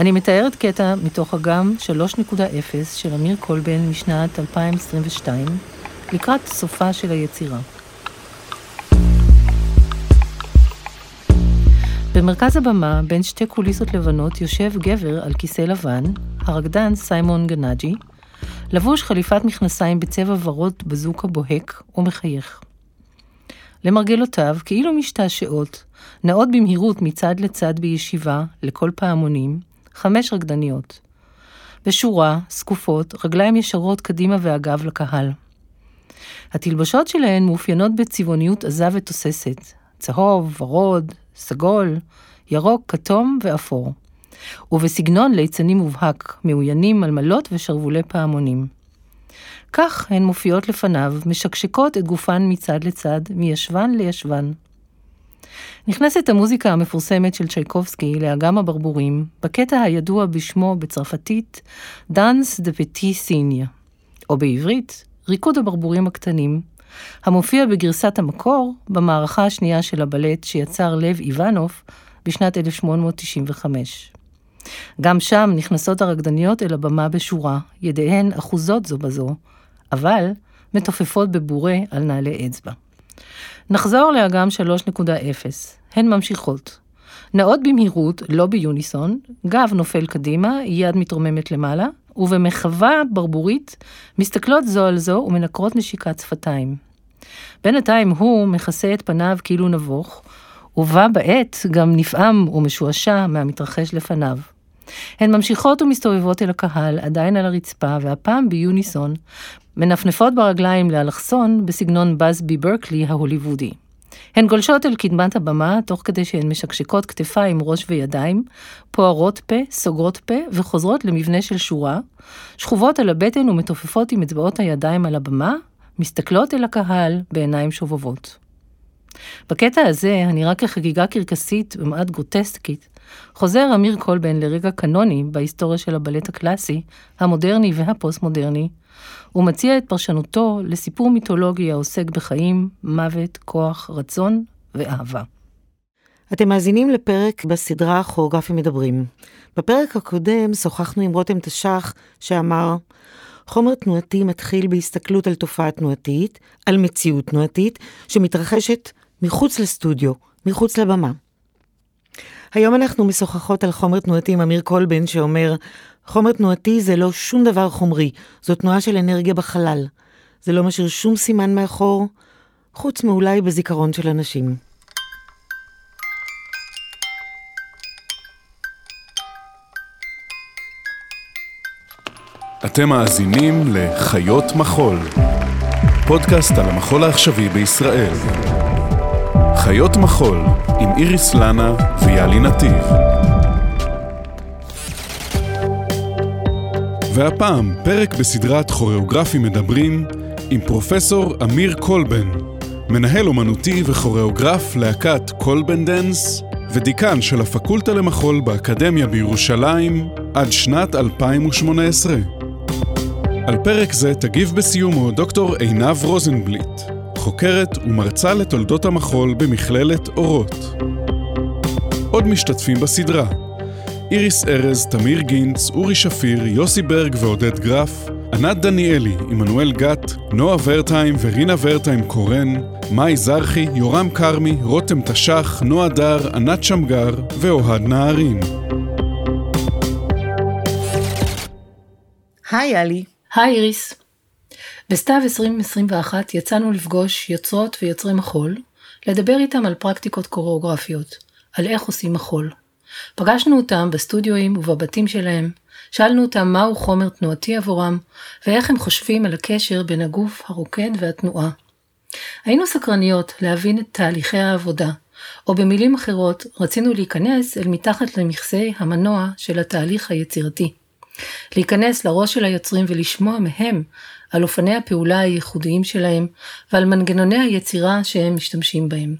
אני מתארת קטע מתוך אגם 3.0 של אמיר קולבן משנת 2022, לקראת סופה של היצירה. במרכז הבמה, בין שתי קוליסות לבנות, יושב גבר על כיסא לבן, הרקדן סיימון גנאג'י, לבוש חליפת מכנסיים בצבע ורוד בזוקה בוהק ומחייך. למרגלותיו, כאילו משתעשעות, נעות במהירות מצד לצד בישיבה, לכל פעמונים, חמש רקדניות. בשורה, זקופות, רגליים ישרות קדימה ואגב לקהל. התלבשות שלהן מאופיינות בצבעוניות עזה ותוססת, צהוב, ורוד, סגול, ירוק, כתום ואפור. ובסגנון ליצני מובהק, מאוינים מלמלות ושרוולי פעמונים. כך הן מופיעות לפניו, משקשקות את גופן מצד לצד, מישבן לישבן. נכנסת המוזיקה המפורסמת של צ'ייקובסקי לאגם הברבורים, בקטע הידוע בשמו בצרפתית דאנס דה פטי סיניה, או בעברית, ריקוד הברבורים הקטנים, המופיע בגרסת המקור במערכה השנייה של הבלט שיצר לב איוונוף בשנת 1895. גם שם נכנסות הרקדניות אל הבמה בשורה, ידיהן אחוזות זו בזו, אבל מתופפות בבורה על נעלי אצבע. נחזור לאגם 3.0. הן ממשיכות. נעות במהירות, לא ביוניסון, גב נופל קדימה, יד מתרוממת למעלה, ובמחווה ברבורית מסתכלות זו על זו ומנקרות נשיקת שפתיים. בינתיים הוא מכסה את פניו כאילו נבוך, ובה בעת גם נפעם ומשועשע מהמתרחש לפניו. הן ממשיכות ומסתובבות אל הקהל, עדיין על הרצפה, והפעם ביוניסון, מנפנפות ברגליים לאלכסון בסגנון בזבי ברקלי ההוליוודי. הן גולשות אל קדמת הבמה, תוך כדי שהן משקשקות כתפיים, ראש וידיים, פוערות פה, סוגרות פה, וחוזרות למבנה של שורה, שכובות על הבטן ומתופפות עם אצבעות הידיים על הבמה, מסתכלות אל הקהל בעיניים שובבות. בקטע הזה, הנראה כחגיגה קרקסית ומעט גרוטסקית, חוזר אמיר קולבן לרגע קנוני בהיסטוריה של הבלט הקלאסי, המודרני והפוסט-מודרני, ומציע את פרשנותו לסיפור מיתולוגי העוסק בחיים, מוות, כוח, רצון ואהבה. אתם מאזינים לפרק בסדרה הכוריאוגרפים מדברים. בפרק הקודם שוחחנו עם רותם תש"ח, שאמר, חומר תנועתי מתחיל בהסתכלות על תופעה תנועתית, על מציאות תנועתית, שמתרחשת מחוץ לסטודיו, מחוץ לבמה. היום אנחנו משוחחות על חומר תנועתי עם אמיר קולבן, שאומר, חומר תנועתי זה לא שום דבר חומרי, זו תנועה של אנרגיה בחלל. זה לא משאיר שום סימן מאחור, חוץ מאולי בזיכרון של אנשים. אתם מאזינים לחיות מחול, פודקאסט על המחול העכשווי בישראל. חיות מחול עם איריס לנה ויאלי נתיב. והפעם פרק בסדרת כוריאוגרפים מדברים עם פרופסור אמיר קולבן, מנהל אומנותי וכוריאוגרף להקת קולבן דנס ודיקן של הפקולטה למחול באקדמיה בירושלים עד שנת 2018. על פרק זה תגיב בסיומו דוקטור עינב רוזנבליט, חוקרת ומרצה לתולדות המחול במכללת אורות. עוד משתתפים בסדרה איריס ארז, תמיר גינץ, אורי שפיר, יוסי ברג ועודד גרף, ענת דניאלי, עמנואל גת, נועה ורטהיים ורינה ורטהיים קורן, מאי זרחי, יורם כרמי, רותם תש"ח, נועה דר, ענת שמגר ואוהד נהרין. היי יאלי. היי איריס. בסתיו 2021 יצאנו לפגוש יוצרות ויוצרי מחול, לדבר איתם על פרקטיקות קוריאוגרפיות, על איך עושים מחול. פגשנו אותם בסטודיואים ובבתים שלהם, שאלנו אותם מהו חומר תנועתי עבורם, ואיך הם חושבים על הקשר בין הגוף הרוקד והתנועה. היינו סקרניות להבין את תהליכי העבודה, או במילים אחרות, רצינו להיכנס אל מתחת למכסה המנוע של התהליך היצירתי. להיכנס לראש של היוצרים ולשמוע מהם על אופני הפעולה הייחודיים שלהם ועל מנגנוני היצירה שהם משתמשים בהם.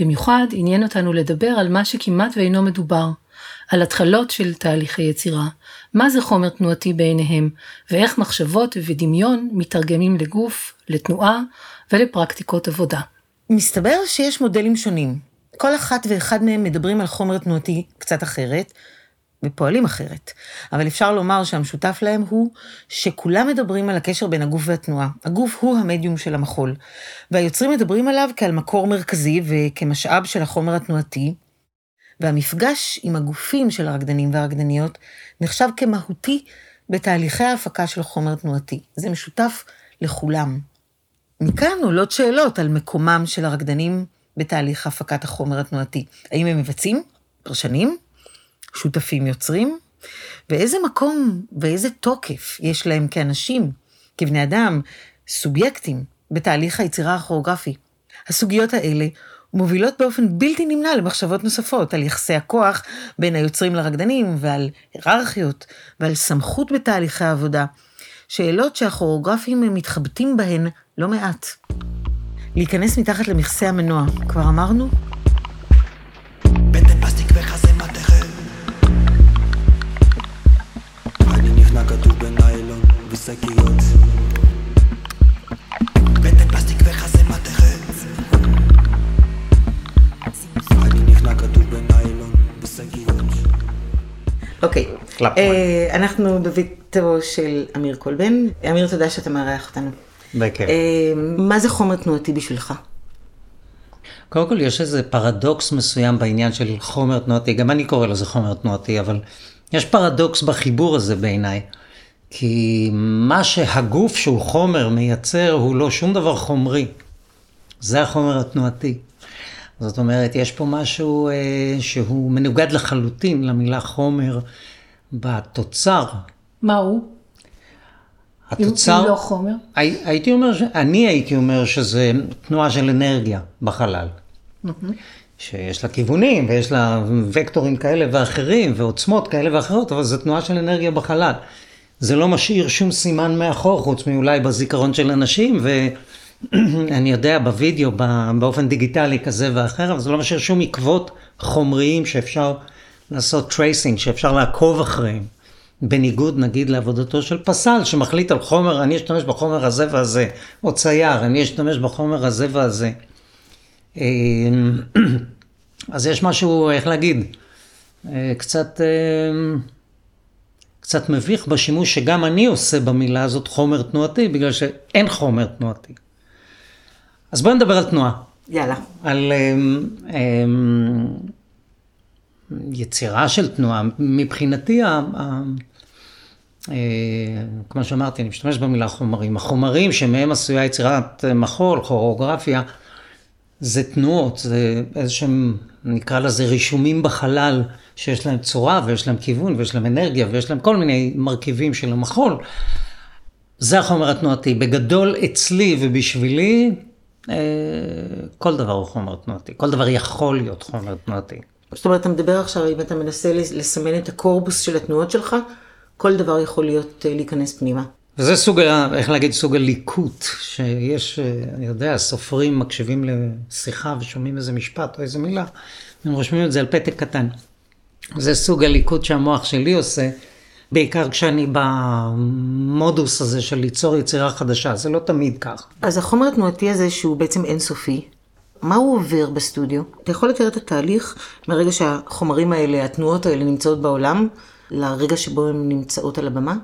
במיוחד עניין אותנו לדבר על מה שכמעט ואינו מדובר, על התחלות של תהליכי יצירה, מה זה חומר תנועתי בעיניהם, ואיך מחשבות ודמיון מתרגמים לגוף, לתנועה ולפרקטיקות עבודה. מסתבר שיש מודלים שונים. כל אחת ואחד מהם מדברים על חומר תנועתי קצת אחרת, ופועלים אחרת. אבל אפשר לומר שהמשותף להם הוא שכולם מדברים על הקשר בין הגוף והתנועה. הגוף הוא המדיום של המחול, והיוצרים מדברים עליו כעל מקור מרכזי וכמשאב של החומר התנועתי, והמפגש עם הגופים של הרקדנים והרקדניות נחשב כמהותי בתהליכי ההפקה של חומר תנועתי. זה משותף לכולם. מכאן עולות שאלות על מקומם של הרקדנים בתהליך הפקת החומר התנועתי. האם הם מבצעים? פרשנים? שותפים יוצרים? ואיזה מקום ואיזה תוקף יש להם כאנשים, כבני אדם, סובייקטים, בתהליך היצירה הכוריאוגרפי. הסוגיות האלה מובילות באופן בלתי נמנע למחשבות נוספות על יחסי הכוח בין היוצרים לרקדנים ועל היררכיות ועל סמכות בתהליכי העבודה. שאלות שהכוריאוגרפים מתחבטים בהן לא מעט. להיכנס מתחת למכסה המנוע, כבר אמרנו? ושקיות בטן פלסטיק וחזה מתכן אני נכנע כתוב בניילון ושקיות אוקיי, אה, אנחנו בביתו של אמיר קולבן. אמיר, תודה שאתה מארח אותנו. בכיף. אה, מה זה חומר תנועתי בשבילך? קודם כל יש איזה פרדוקס מסוים בעניין של חומר תנועתי, גם אני קורא לזה חומר תנועתי, אבל יש פרדוקס בחיבור הזה בעיניי. כי מה שהגוף שהוא חומר מייצר הוא לא שום דבר חומרי. זה החומר התנועתי. זאת אומרת, יש פה משהו אה, שהוא מנוגד לחלוטין למילה חומר בתוצר. מה הוא? התוצר... אם לא חומר? הי, הייתי אומר, ש... אני הייתי אומר שזה תנועה של אנרגיה בחלל. שיש לה כיוונים ויש לה וקטורים כאלה ואחרים ועוצמות כאלה ואחרות, אבל זו תנועה של אנרגיה בחלל. זה לא משאיר שום סימן מאחור, חוץ מאולי בזיכרון של אנשים, ואני יודע, בווידאו, באופן דיגיטלי כזה ואחר, אבל זה לא משאיר שום עקבות חומריים שאפשר לעשות tracing, שאפשר לעקוב אחריהם. בניגוד נגיד לעבודתו של פסל, שמחליט על חומר, אני אשתמש בחומר הזה והזה, או צייר, אני אשתמש בחומר הזה והזה. אמ, אז יש משהו, איך להגיד, אה, קצת, אה, קצת מביך בשימוש שגם אני עושה במילה הזאת חומר תנועתי, בגלל שאין חומר תנועתי. אז בואי נדבר על תנועה. יאללה. על um, um, יצירה של תנועה. מבחינתי, ה, ה, uh, כמו שאמרתי, אני משתמש במילה חומרים. החומרים שמהם עשויה יצירת מחול, כוריאוגרפיה, זה תנועות, זה איזה שהם, נקרא לזה רישומים בחלל, שיש להם צורה ויש להם כיוון ויש להם אנרגיה ויש להם כל מיני מרכיבים של המחול. זה החומר התנועתי. בגדול אצלי ובשבילי, אה, כל דבר הוא חומר תנועתי. כל דבר יכול להיות חומר תנועתי. זאת אומרת, אתה מדבר עכשיו, אם אתה מנסה לסמן את הקורבוס של התנועות שלך, כל דבר יכול להיות, אה, להיכנס פנימה. וזה סוג, איך להגיד, סוג הליקוט, שיש, אני יודע, סופרים מקשיבים לשיחה ושומעים איזה משפט או איזה מילה, הם רושמים את זה על פתק קטן. זה סוג הליקוט שהמוח שלי עושה, בעיקר כשאני במודוס הזה של ליצור יצירה חדשה, זה לא תמיד כך. אז החומר התנועתי הזה, שהוא בעצם אינסופי, מה הוא עובר בסטודיו? אתה יכול לתאר את התהליך מרגע שהחומרים האלה, התנועות האלה נמצאות בעולם, לרגע שבו הן נמצאות על הבמה?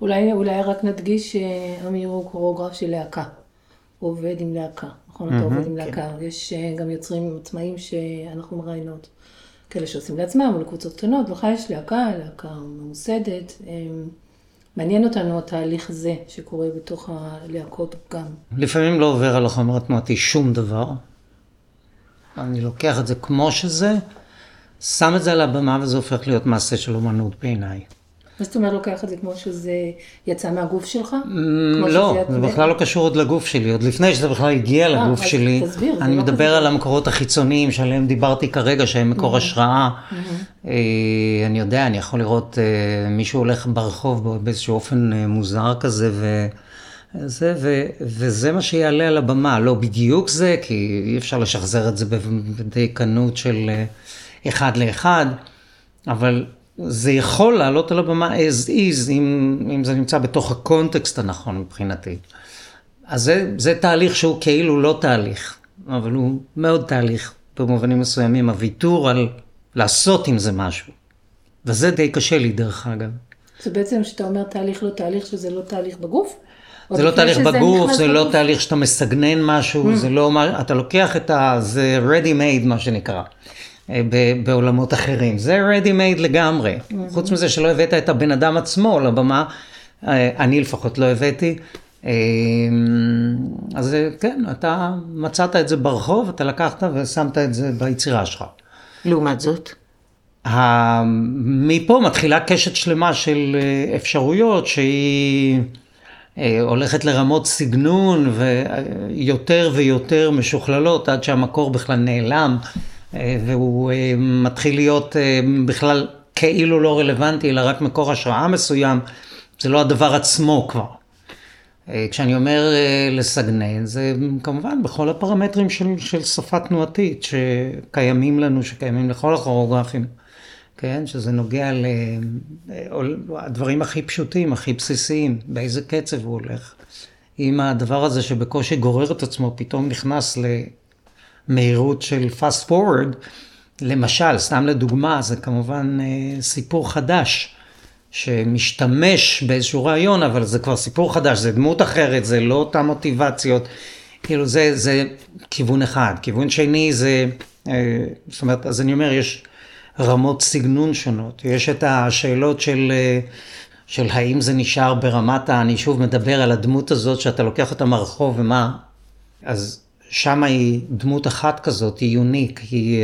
אולי, אולי רק נדגיש שאמיר הוא קוריאוגרף של להקה. הוא עובד עם להקה, נכון? אתה עובד עם להקה. יש אה, גם יוצרים עצמאיים שאנחנו מראיינות. כאלה שעושים לעצמם, או לקבוצות קטנות, לך יש להקה, להקה ממוסדת. אה, מעניין אותנו התהליך הזה שקורה בתוך הלהקות גם. לפעמים לא עובר על החומר התנועתי שום דבר. אני לוקח את זה כמו שזה, שם את זה על הבמה וזה הופך להיות מעשה של אומנות בעיניי. מה זאת אומרת לוקח את זה כמו שזה יצא מהגוף שלך? לא, זה בכלל לא קשור עוד לגוף שלי, עוד לפני שזה בכלל הגיע אה, לגוף שלי. תסביר, אני לא מדבר על המקורות החיצוניים שעליהם דיברתי כרגע, שהם מקור השראה. אה, אני יודע, אני יכול לראות אה, מישהו הולך ברחוב באיזשהו אופן מוזר כזה, וזה, ו, וזה מה שיעלה על הבמה, לא בדיוק זה, כי אי אפשר לשחזר את זה בדייקנות של אחד לאחד, אבל זה יכול לעלות על הבמה as is, אם, אם זה נמצא בתוך הקונטקסט הנכון מבחינתי. אז זה, זה תהליך שהוא כאילו לא תהליך, אבל הוא מאוד תהליך במובנים מסוימים, הוויתור על לעשות עם זה משהו. וזה די קשה לי דרך אגב. זה בעצם שאתה אומר תהליך לא תהליך, שזה לא תהליך בגוף? זה לא תהליך בגוף, זה לא תהליך שאתה מסגנן משהו, זה לא, אתה לוקח את ה... זה ready made מה שנקרא. בעולמות אחרים. זה ready made לגמרי. חוץ מזה שלא הבאת את הבן אדם עצמו לבמה, אני לפחות לא הבאתי. אז כן, אתה מצאת את זה ברחוב, אתה לקחת ושמת את זה ביצירה שלך. לעומת זאת? מפה מתחילה קשת שלמה של אפשרויות שהיא הולכת לרמות סגנון ויותר ויותר משוכללות עד שהמקור בכלל נעלם והוא מתחיל להיות בכלל כאילו לא רלוונטי אלא רק מקור השראה מסוים, זה לא הדבר עצמו כבר. כשאני אומר לסגנן, זה כמובן בכל הפרמטרים של, של שפה תנועתית שקיימים לנו, שקיימים לכל הכוריאוגרפים, כן? שזה נוגע לדברים הכי פשוטים, הכי בסיסיים, באיזה קצב הוא הולך. אם הדבר הזה שבקושי גורר את עצמו פתאום נכנס למהירות של fast forward, למשל, סתם לדוגמה, זה כמובן סיפור חדש. שמשתמש באיזשהו רעיון, אבל זה כבר סיפור חדש, זה דמות אחרת, זה לא אותן מוטיבציות. כאילו זה, זה כיוון אחד. כיוון שני זה, זאת אומרת, אז אני אומר, יש רמות סגנון שונות. יש את השאלות של, של האם זה נשאר ברמת, אני שוב מדבר על הדמות הזאת שאתה לוקח אותה מהרחוב ומה, אז שם היא דמות אחת כזאת, היא יוניק, היא,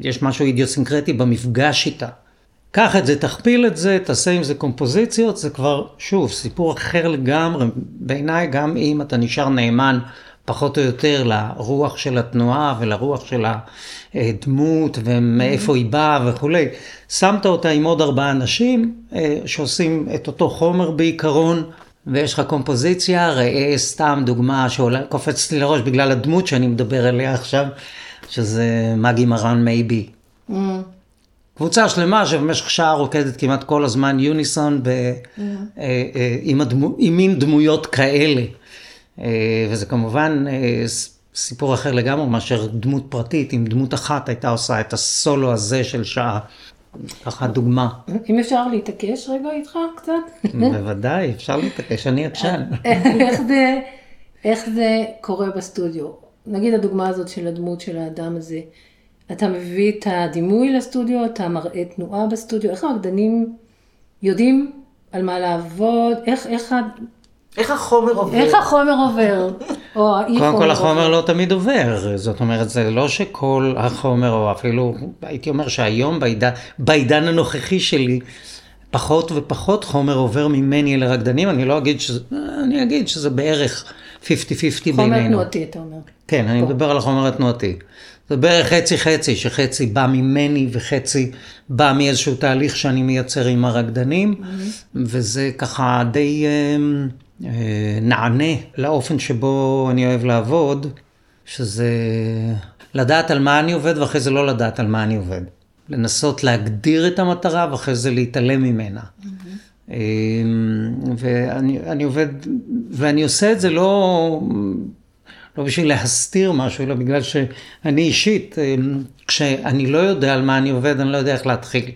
יש משהו אידיוסינקרטי במפגש איתה. קח את זה, תכפיל את זה, תעשה עם זה קומפוזיציות, זה כבר, שוב, סיפור אחר לגמרי, בעיניי גם אם אתה נשאר נאמן פחות או יותר לרוח של התנועה ולרוח של הדמות ומאיפה היא באה וכולי. שמת אותה עם עוד ארבעה אנשים שעושים את אותו חומר בעיקרון, ויש לך קומפוזיציה, ראה סתם דוגמה שקופצת לי לראש בגלל הדמות שאני מדבר עליה עכשיו, שזה מגי מרן מייבי. קבוצה שלמה שבמשך שעה רוקדת כמעט כל הזמן יוניסון ב, mm. עם, הדמו, עם מין דמויות כאלה. וזה כמובן סיפור אחר לגמרי מאשר דמות פרטית, אם דמות אחת הייתה עושה את הסולו הזה של שעה. ככה דוגמה. אם אפשר להתעקש רגע איתך קצת? בוודאי, אפשר להתעקש, אני עקשן. איך זה, איך זה קורה בסטודיו? נגיד הדוגמה הזאת של הדמות של האדם הזה. אתה מביא את הדימוי לסטודיו, אתה מראה תנועה בסטודיו, איך הרקדנים יודעים על מה לעבוד, איך, איך, איך החומר עובר? איך החומר עובר? או האי קודם כל החומר לא תמיד עובר, זאת אומרת זה לא שכל החומר, או אפילו הייתי אומר שהיום בעידן, בעידן הנוכחי שלי, פחות ופחות חומר עובר ממני לרקדנים, אני לא אגיד שזה, אני אגיד שזה בערך 50-50 בינינו. חומר תנועתי אתה אומר. כן, אני מדבר על החומר התנועתי. זה בערך חצי חצי, שחצי בא ממני וחצי בא מאיזשהו תהליך שאני מייצר עם הרקדנים, mm-hmm. וזה ככה די אה, נענה לאופן שבו אני אוהב לעבוד, שזה לדעת על מה אני עובד ואחרי זה לא לדעת על מה אני עובד. לנסות להגדיר את המטרה ואחרי זה להתעלם ממנה. Mm-hmm. ואני עובד, ואני עושה את זה לא... לא בשביל להסתיר משהו, אלא בגלל שאני אישית, אה, כשאני לא יודע על מה אני עובד, אני לא יודע איך להתחיל.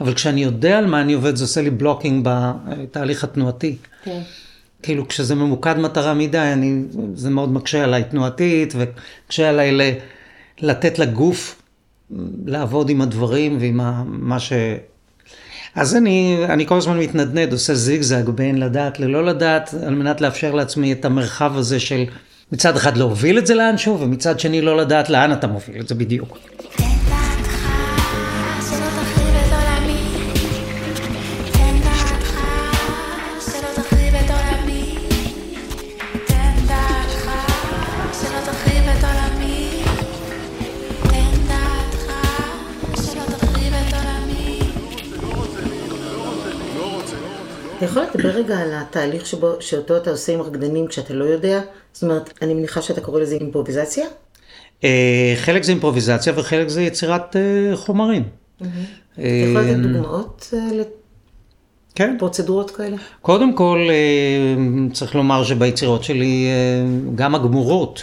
אבל כשאני יודע על מה אני עובד, זה עושה לי בלוקינג בתהליך התנועתי. כן. כאילו כשזה ממוקד מטרה מדי, אני, זה מאוד מקשה עליי תנועתית, וקשה עליי ל, לתת לגוף לעבוד עם הדברים ועם מה ש... אז אני, אני כל הזמן מתנדנד, עושה זיגזג בין לדעת ללא לדעת, על מנת לאפשר לעצמי את המרחב הזה של מצד אחד להוביל את זה לאנשהו, ומצד שני לא לדעת לאן אתה מוביל את זה בדיוק. רגע על התהליך שבו, שאותו אתה עושה עם רקדנים כשאתה לא יודע? זאת אומרת, אני מניחה שאתה קורא לזה אימפרוביזציה? חלק זה אימפרוביזציה וחלק זה יצירת חומרים. אתה יכול לתת דוגמאות לפרוצדורות כאלה? קודם כל, צריך לומר שביצירות שלי, גם הגמורות,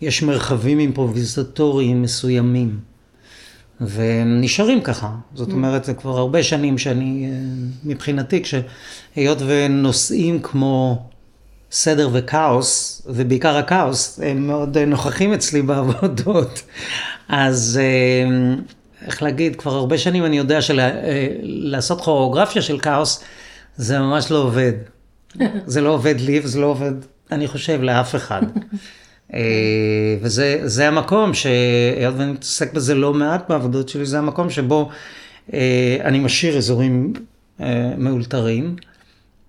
יש מרחבים אימפרוביזטוריים מסוימים. והם נשארים ככה. זאת אומרת, זה כבר הרבה שנים שאני, אה, מבחינתי, כשהיות ונושאים כמו סדר וכאוס, ובעיקר הכאוס, הם מאוד נוכחים אצלי בעבודות. אז אה, איך להגיד, כבר הרבה שנים אני יודע שלעשות של, כוריאוגרפיה של כאוס, זה ממש לא עובד. זה לא עובד לי וזה לא עובד, אני חושב, לאף אחד. אה, וזה המקום, שהיות ואני מתעסק בזה לא מעט בעבודות שלי, זה המקום שבו אה, אני משאיר אזורים מאולתרים.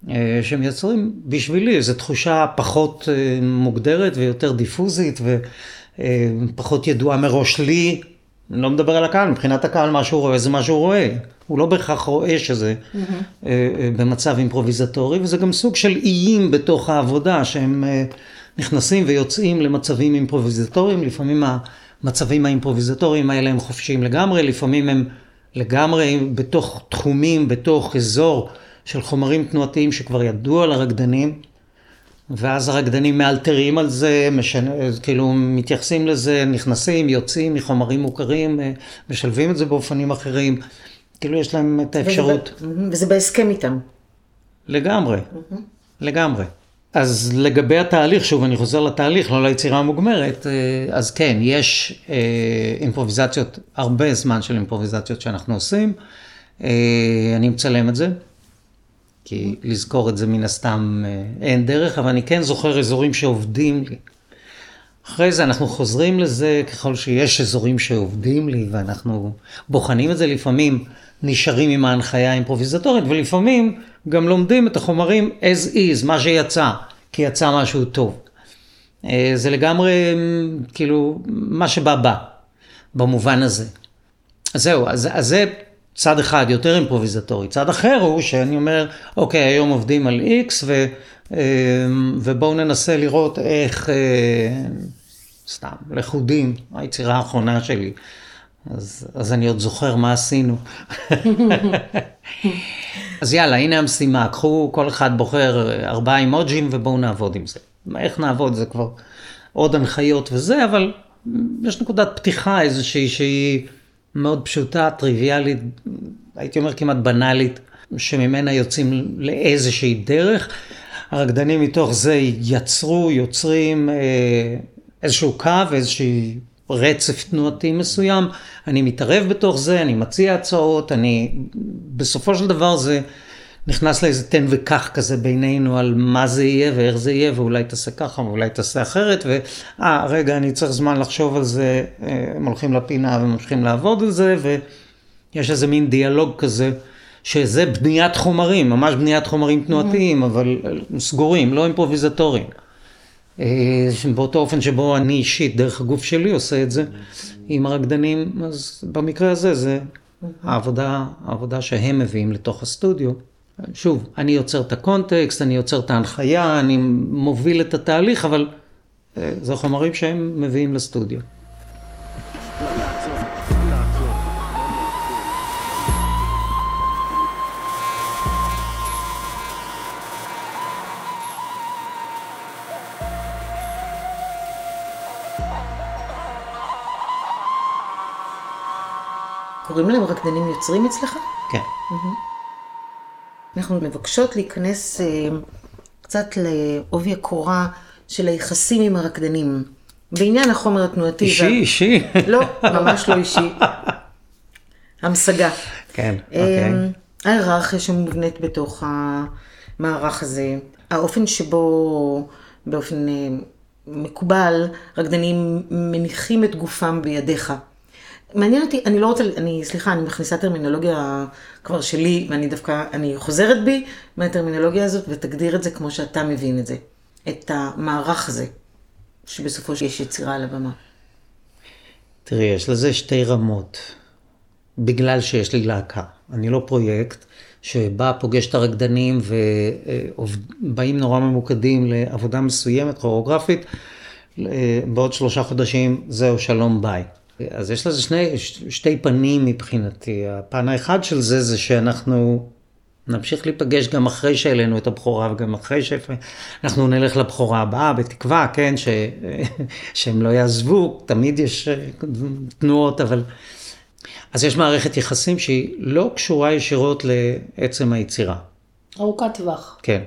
אה, שמייצרים בשבילי איזו תחושה פחות מוגדרת ויותר דיפוזית ופחות ידועה מראש לי. אני לא מדבר על הקהל, מבחינת הקהל מה שהוא רואה זה מה שהוא רואה. הוא לא בהכרח רואה שזה mm-hmm. במצב אימפרוביזטורי, וזה גם סוג של איים בתוך העבודה, שהם נכנסים ויוצאים למצבים אימפרוביזטוריים, לפעמים המצבים האימפרוביזטוריים האלה הם חופשיים לגמרי, לפעמים הם לגמרי בתוך תחומים, בתוך אזור. של חומרים תנועתיים שכבר ידעו על הרקדנים, ואז הרקדנים מאלתרים על זה, משנה, כאילו מתייחסים לזה, נכנסים, יוצאים מחומרים מוכרים, אה, משלבים את זה באופנים אחרים, כאילו יש להם את האפשרות. וזה, וזה בהסכם איתם. לגמרי, mm-hmm. לגמרי. אז לגבי התהליך, שוב אני חוזר לתהליך, לא ליצירה המוגמרת, אה, אז כן, יש אה, אימפרוביזציות, הרבה זמן של אימפרוביזציות שאנחנו עושים, אני מצלם את זה. כי לזכור את זה מן הסתם אה, אין דרך, אבל אני כן זוכר אזורים שעובדים לי. אחרי זה אנחנו חוזרים לזה ככל שיש אזורים שעובדים לי, ואנחנו בוחנים את זה לפעמים, נשארים עם ההנחיה האימפרוביזטורית, ולפעמים גם לומדים את החומרים as is, מה שיצא, כי יצא משהו טוב. אה, זה לגמרי, כאילו, מה שבא בא, במובן הזה. אז זהו, אז, אז זה צד אחד יותר אימפרוביזטורי, צד אחר הוא שאני אומר, אוקיי, היום עובדים על X ו, אמ, ובואו ננסה לראות איך, אה, סתם, לכודים, היצירה האחרונה שלי. אז, אז אני עוד זוכר מה עשינו. אז יאללה, הנה המשימה, קחו, כל אחד בוחר ארבעה אימוג'ים ובואו נעבוד עם זה. איך נעבוד זה כבר עוד הנחיות וזה, אבל יש נקודת פתיחה איזושהי שהיא... מאוד פשוטה, טריוויאלית, הייתי אומר כמעט בנאלית, שממנה יוצאים לאיזושהי דרך. הרקדנים מתוך זה יצרו, יוצרים אה, איזשהו קו, איזשהו רצף תנועתי מסוים. אני מתערב בתוך זה, אני מציע הצעות, אני... בסופו של דבר זה נכנס לאיזה תן וקח כזה בינינו על מה זה יהיה ואיך זה יהיה, ואולי תעשה ככה ואולי תעשה אחרת, ואה, רגע, אני צריך זמן לחשוב על זה, אה, הם הולכים לפינה וממשיכים לעבוד על זה, ויש איזה מין דיאלוג כזה, שזה בניית חומרים, ממש בניית חומרים תנועתיים. אבל אה, סגורים, לא אימפרוביזטוריים. אה, באותו אופן שבו אני אישית, דרך הגוף שלי, עושה את זה עם הרקדנים, אז במקרה הזה זה. העבודה, העבודה שהם מביאים לתוך הסטודיו. שוב, אני יוצר את הקונטקסט, אני יוצר את ההנחיה, אני מוביל את התהליך, אבל אה, זה חומרים שהם מביאים לסטודיו. קוראים להם רקדנים יוצרים אצלך? כן. אנחנו מבקשות להיכנס אה, קצת לעובי הקורה של היחסים עם הרקדנים. בעניין החומר התנועתי. אישי, וה... אישי. לא, ממש לא אישי. המשגה. כן, אה, אוקיי. ההיררכיה שמובנית בתוך המערך הזה, האופן שבו באופן אה, מקובל רקדנים מניחים את גופם בידיך. מעניין אותי, אני לא רוצה, אני, סליחה, אני מכניסה טרמינולוגיה כבר שלי, ואני דווקא, אני חוזרת בי מהטרמינולוגיה הזאת, ותגדיר את זה כמו שאתה מבין את זה. את המערך הזה, שבסופו יש יצירה על הבמה. תראי, יש לזה שתי רמות. בגלל שיש לי להקה. אני לא פרויקט שבא, פוגש את הרקדנים ובאים נורא ממוקדים לעבודה מסוימת, כוריאוגרפית, בעוד שלושה חודשים, זהו, שלום, ביי. אז יש לזה שני, שתי פנים מבחינתי. הפן האחד של זה, זה שאנחנו נמשיך להיפגש גם אחרי שהעלינו את הבכורה וגם אחרי שאנחנו נלך לבכורה הבאה, בתקווה, כן, ש... שהם לא יעזבו, תמיד יש אה, תנועות, אבל אז יש מערכת יחסים שהיא לא קשורה ישירות לעצם היצירה. ארוכת טווח. כן.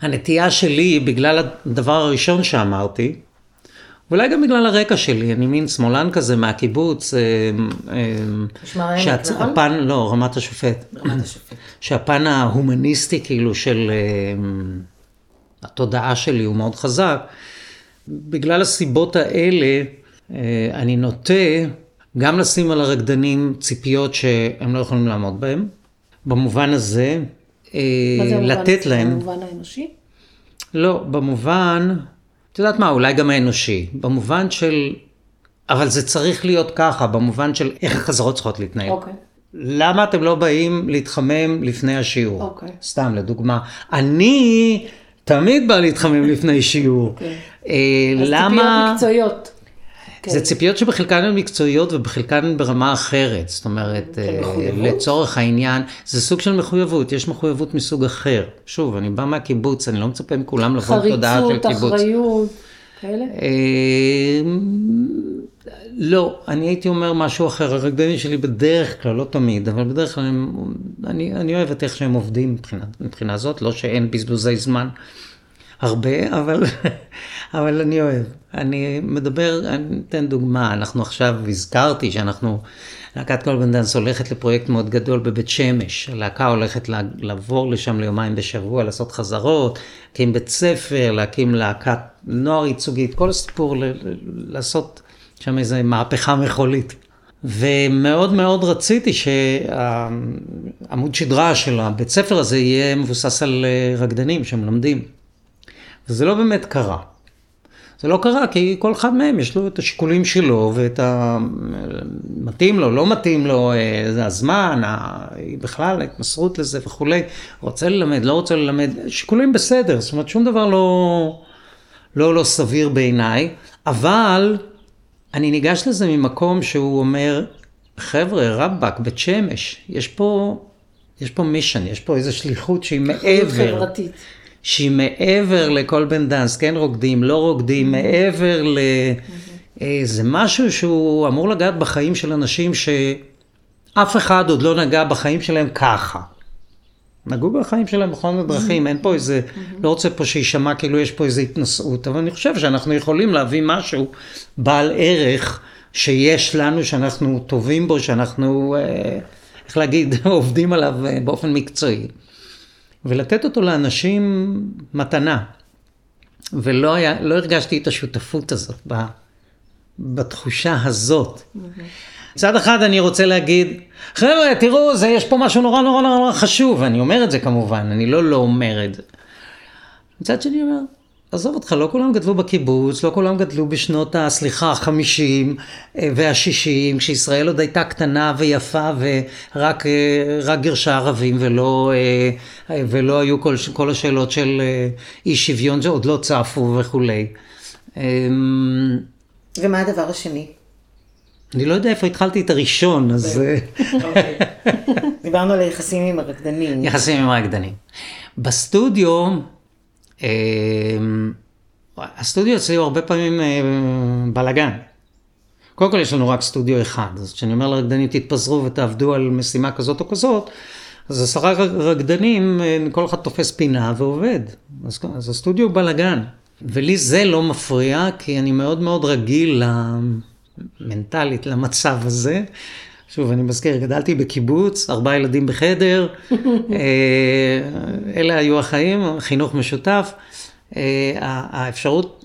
הנטייה שלי, בגלל הדבר הראשון שאמרתי, ואולי גם בגלל הרקע שלי, אני מין שמאלן כזה מהקיבוץ. אה, משמר העמק, נכון? הפן, לא, רמת השופט. רמת השופט. שהפן ההומניסטי כאילו של אה, התודעה שלי הוא מאוד חזק. בגלל הסיבות האלה, אה, אני נוטה גם לשים על הרקדנים ציפיות שהם לא יכולים לעמוד בהן. במובן הזה, מה זה לתת להם, במובן האנושי? לא, במובן, את יודעת מה, אולי גם האנושי, במובן של, אבל זה צריך להיות ככה, במובן של איך החזרות צריכות להתנהל. אוקיי. למה אתם לא באים להתחמם לפני השיעור? אוקיי. סתם, לדוגמה. אני תמיד בא להתחמם לפני שיעור. אוקיי. אה, אז למה... ציפיות מקצועיות. כן. זה ציפיות שבחלקן הן מקצועיות ובחלקן הן ברמה אחרת. זאת אומרת, אה, מחויבות? לצורך העניין, זה סוג של מחויבות, יש מחויבות מסוג אחר. שוב, אני בא מהקיבוץ, אני לא מצפה מכולם לבוא עם תודעה של חריצות, קיבוץ. אחריות, כאלה? אה, לא, אני הייתי אומר משהו אחר, הרקדנים שלי בדרך כלל, לא תמיד, אבל בדרך כלל הם, אני, אני אוהב את איך שהם עובדים מבחינה, מבחינה זאת, לא שאין בזבוזי זמן הרבה, אבל, אבל אני אוהב. אני מדבר, אני אתן דוגמה, אנחנו עכשיו, הזכרתי שאנחנו, להקת קולבן דאנס הולכת לפרויקט מאוד גדול בבית שמש, הלהקה הולכת לעבור לשם ליומיים בשבוע, לעשות חזרות, להקים בית ספר, להקים להקת נוער ייצוגית, כל הסיפור, לעשות שם איזו מהפכה מחולית. ומאוד מאוד רציתי שהעמוד שדרה של הבית ספר הזה יהיה מבוסס על אה, רקדנים שמלמדים. וזה לא באמת קרה. זה לא קרה כי כל אחד מהם יש לו את השיקולים שלו ואת ה... מתאים לו, לא מתאים לו, אה, זה הזמן, ה... בכלל ההתמסרות לזה וכולי, רוצה ללמד, לא רוצה ללמד, שיקולים בסדר, זאת אומרת שום דבר לא, לא, לא סביר בעיניי, אבל אני ניגש לזה ממקום שהוא אומר, חבר'ה, רבאק, בית שמש, יש פה, יש פה מישן, יש פה איזו שליחות שהיא מעבר. חברתית. שהיא מעבר לכל בן דאנס, כן רוקדים, לא רוקדים, מעבר ל... אה, זה משהו שהוא אמור לגעת בחיים של אנשים שאף אחד עוד לא נגע בחיים שלהם ככה. נגעו בחיים שלהם בכל מיני דרכים, אין פה איזה, לא רוצה פה שיישמע כאילו יש פה איזה התנשאות, אבל אני חושב שאנחנו יכולים להביא משהו בעל ערך שיש לנו, שאנחנו טובים בו, שאנחנו, אה, איך להגיד, עובדים עליו אה, באופן מקצועי. ולתת אותו לאנשים מתנה. ולא היה, לא הרגשתי את השותפות הזאת ב, בתחושה הזאת. מצד אחד אני רוצה להגיד, חבר'ה, תראו, זה, יש פה משהו נורא נורא נורא חשוב, ואני אומר את זה כמובן, אני לא לא אומר את זה. מצד שני אומר, עזוב אותך, לא כולם גדלו בקיבוץ, לא כולם גדלו בשנות, ה- סליחה, החמישים אה, והשישים, כשישראל עוד הייתה קטנה ויפה ורק אה, גירשה ערבים ולא, אה, ולא היו כל, כל השאלות של אי שוויון שעוד לא צפו וכולי. אמ, ומה הדבר השני? אני לא יודע איפה התחלתי את הראשון, אז אה, דיברנו על היחסים עם הרקדנים. יחסים עם רקדנים. בסטודיו, הסטודיו אצלי הוא הרבה פעמים אה, בלאגן. קודם כל יש לנו רק סטודיו אחד, אז כשאני אומר לרקדנים תתפזרו ותעבדו על משימה כזאת או כזאת, אז עשרה רקדנים, אה, כל אחד תופס פינה ועובד. אז, אז הסטודיו הוא בלאגן. ולי זה לא מפריע, כי אני מאוד מאוד רגיל מנטלית למצב הזה. שוב, אני מזכיר, גדלתי בקיבוץ, ארבעה ילדים בחדר, אה, אלה היו החיים, חינוך משותף. אה, האפשרות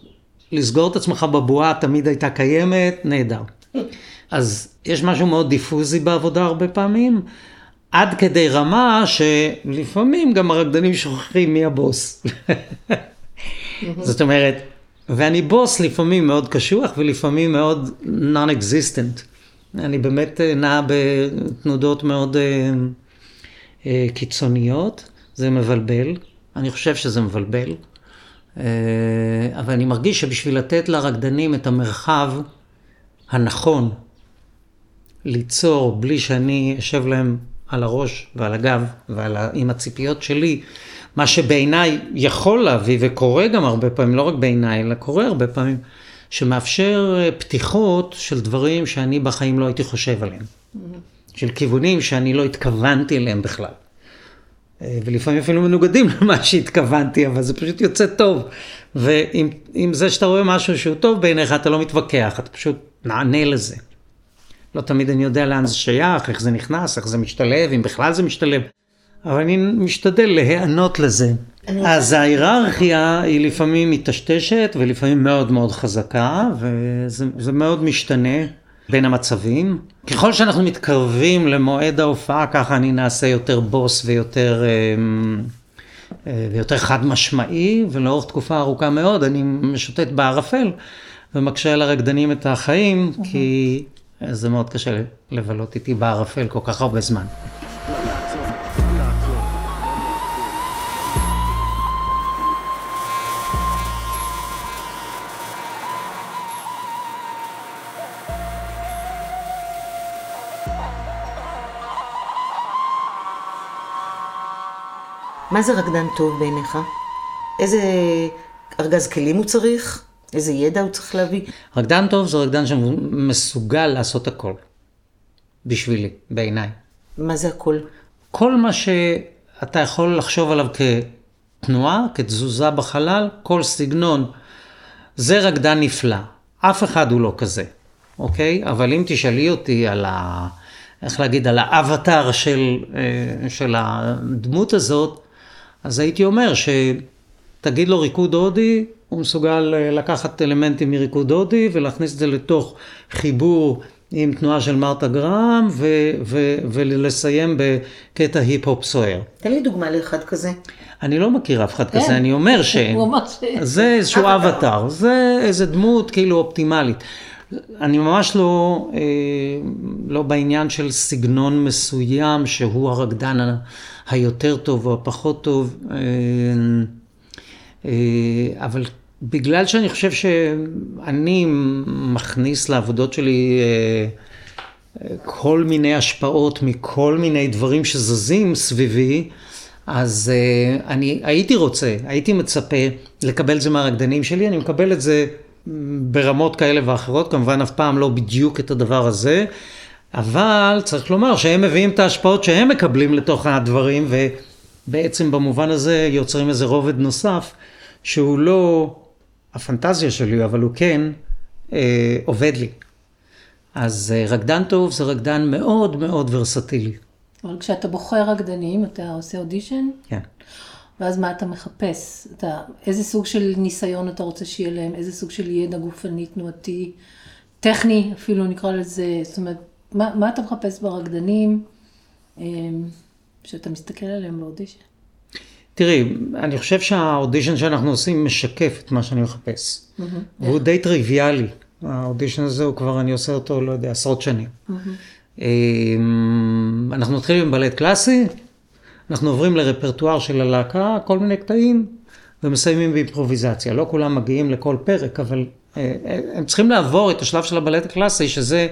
לסגור את עצמך בבועה תמיד הייתה קיימת, נהדר. אז יש משהו מאוד דיפוזי בעבודה הרבה פעמים, עד כדי רמה שלפעמים גם הרקדנים שוכחים מי הבוס. זאת אומרת, ואני בוס לפעמים מאוד קשוח ולפעמים מאוד non-existent. אני באמת אה, נע בתנודות מאוד אה, אה, קיצוניות, זה מבלבל, אני חושב שזה מבלבל, אבל אני מרגיש שבשביל לתת לרקדנים את המרחב הנכון ליצור בלי שאני אשב להם על הראש ועל הגב ועל ה... עם הציפיות שלי, מה שבעיניי יכול להביא וקורה גם הרבה פעמים, לא רק בעיניי, אלא קורה הרבה פעמים, שמאפשר אה, פתיחות של דברים שאני בחיים לא הייתי חושב עליהם. של כיוונים שאני לא התכוונתי אליהם בכלל. אה, ולפעמים אפילו מנוגדים למה שהתכוונתי, אבל זה פשוט יוצא טוב. ועם זה שאתה רואה משהו שהוא טוב בעיניך, אתה לא מתווכח, אתה פשוט נענה לזה. לא תמיד אני יודע לאן זה שייך, איך זה נכנס, איך זה משתלב, אם בכלל זה משתלב. אבל אני משתדל להיענות לזה. אז ההיררכיה היא לפעמים מטשטשת ולפעמים מאוד מאוד חזקה, וזה מאוד משתנה בין המצבים. ככל שאנחנו מתקרבים למועד ההופעה, ככה אני נעשה יותר בוס ויותר, אמ, אה, ויותר חד משמעי, ולאורך תקופה ארוכה מאוד אני משוטט בערפל ומקשה על הרקדנים את החיים, כי זה מאוד קשה לבלות איתי בערפל כל כך הרבה זמן. מה זה רקדן טוב בעיניך? איזה ארגז כלים הוא צריך? איזה ידע הוא צריך להביא? רקדן טוב זה רקדן שמסוגל לעשות הכל. בשבילי, בעיניי. מה זה הכל? כל מה שאתה יכול לחשוב עליו כתנועה, כתזוזה בחלל, כל סגנון, זה רקדן נפלא. אף אחד הוא לא כזה, אוקיי? אבל אם תשאלי אותי על ה... איך להגיד, על האבטר של, אה, של הדמות הזאת, אז הייתי אומר שתגיד לו ריקוד הודי, הוא מסוגל אה, לקחת אלמנטים מריקוד הודי ולהכניס את זה לתוך חיבור עם תנועה של מרתה גרם ו- ו- ולסיים בקטע היפ-הופ סוער. תן לי דוגמה לאחד כזה. אני לא מכיר אף אחד כזה, אני אומר ש... זה איזשהו אבטר, זה איזה דמות כאילו אופטימלית. אני ממש לא, אה, לא בעניין של סגנון מסוים שהוא הרקדן היותר טוב או הפחות טוב, אה, אה, אבל בגלל שאני חושב שאני מכניס לעבודות שלי כל מיני השפעות מכל מיני דברים שזזים סביבי, אז אני הייתי רוצה, הייתי מצפה לקבל את זה מהרקדנים שלי, אני מקבל את זה ברמות כאלה ואחרות, כמובן אף פעם לא בדיוק את הדבר הזה, אבל צריך לומר שהם מביאים את ההשפעות שהם מקבלים לתוך הדברים, ובעצם במובן הזה יוצרים איזה רובד נוסף, שהוא לא הפנטזיה שלי, אבל הוא כן אה, עובד לי. אז אה, רקדן טוב זה רקדן מאוד מאוד ורסטילי. אבל כשאתה בוחר רקדנים, אתה עושה אודישן? כן. ואז מה אתה מחפש? אתה, איזה סוג של ניסיון אתה רוצה שיהיה להם? איזה סוג של ידע גופני, תנועתי, טכני אפילו נקרא לזה? זאת אומרת, מה, מה אתה מחפש ברקדנים אמ, שאתה מסתכל עליהם באודישן? תראי, אני חושב שהאודישן שאנחנו עושים משקף את מה שאני מחפש. Mm-hmm. והוא די טריוויאלי. האודישן הזה הוא כבר, אני עושה אותו, לא יודע, עשרות שנים. Mm-hmm. אנחנו מתחילים עם בלט קלאסי, אנחנו עוברים לרפרטואר של הלהקה, כל מיני קטעים, ומסיימים באימפרוביזציה. לא כולם מגיעים לכל פרק, אבל אה, אה, הם צריכים לעבור את השלב של הבלט הקלאסי, שזה,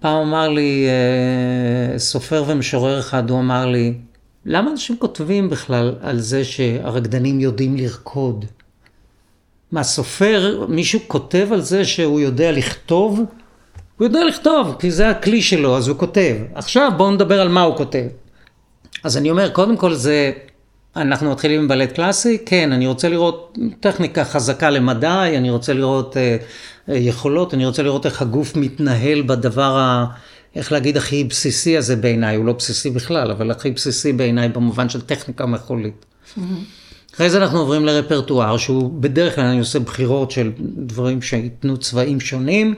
פעם אמר לי אה, סופר ומשורר אחד, הוא אמר לי, למה אנשים כותבים בכלל על זה שהרקדנים יודעים לרקוד? מה, סופר, מישהו כותב על זה שהוא יודע לכתוב? הוא יודע לכתוב, כי זה הכלי שלו, אז הוא כותב. עכשיו בואו נדבר על מה הוא כותב. אז אני אומר, קודם כל זה, אנחנו מתחילים עם בלט קלאסי, כן, אני רוצה לראות טכניקה חזקה למדי, אני רוצה לראות אה, אה, יכולות, אני רוצה לראות איך הגוף מתנהל בדבר ה... איך להגיד, הכי בסיסי הזה בעיניי, הוא לא בסיסי בכלל, אבל הכי בסיסי בעיניי במובן של טכניקה מחולית. Mm-hmm. אחרי זה אנחנו עוברים לרפרטואר, שהוא בדרך כלל אני עושה בחירות של דברים שייתנו צבעים שונים.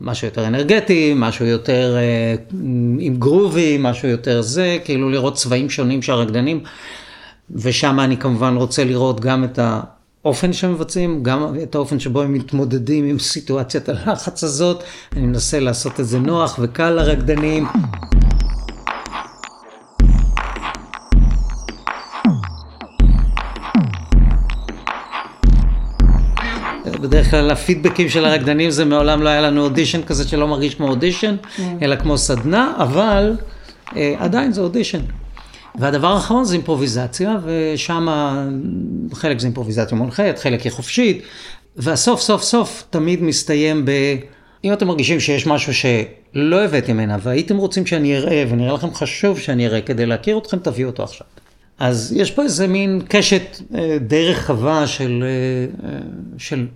משהו יותר אנרגטי, משהו יותר אה, עם גרובי, משהו יותר זה, כאילו לראות צבעים שונים של הרקדנים, ושם אני כמובן רוצה לראות גם את האופן שמבצעים, גם את האופן שבו הם מתמודדים עם סיטואציית הלחץ הזאת, אני מנסה לעשות את זה נוח וקל לרקדנים. בדרך כלל הפידבקים של הרקדנים זה מעולם לא היה לנו אודישן כזה שלא מרגיש כמו אודישן, mm. אלא כמו סדנה, אבל אה, עדיין זה אודישן. והדבר האחרון זה אימפרוביזציה, ושם חלק זה אימפרוביזציה מונחית, חלק היא חופשית. והסוף סוף סוף תמיד מסתיים ב... אם אתם מרגישים שיש משהו שלא הבאתם הנה והייתם רוצים שאני אראה ונראה לכם חשוב שאני אראה כדי להכיר אתכם, תביאו אותו עכשיו. אז יש פה איזה מין קשת אה, די רחבה של, אה, אה, של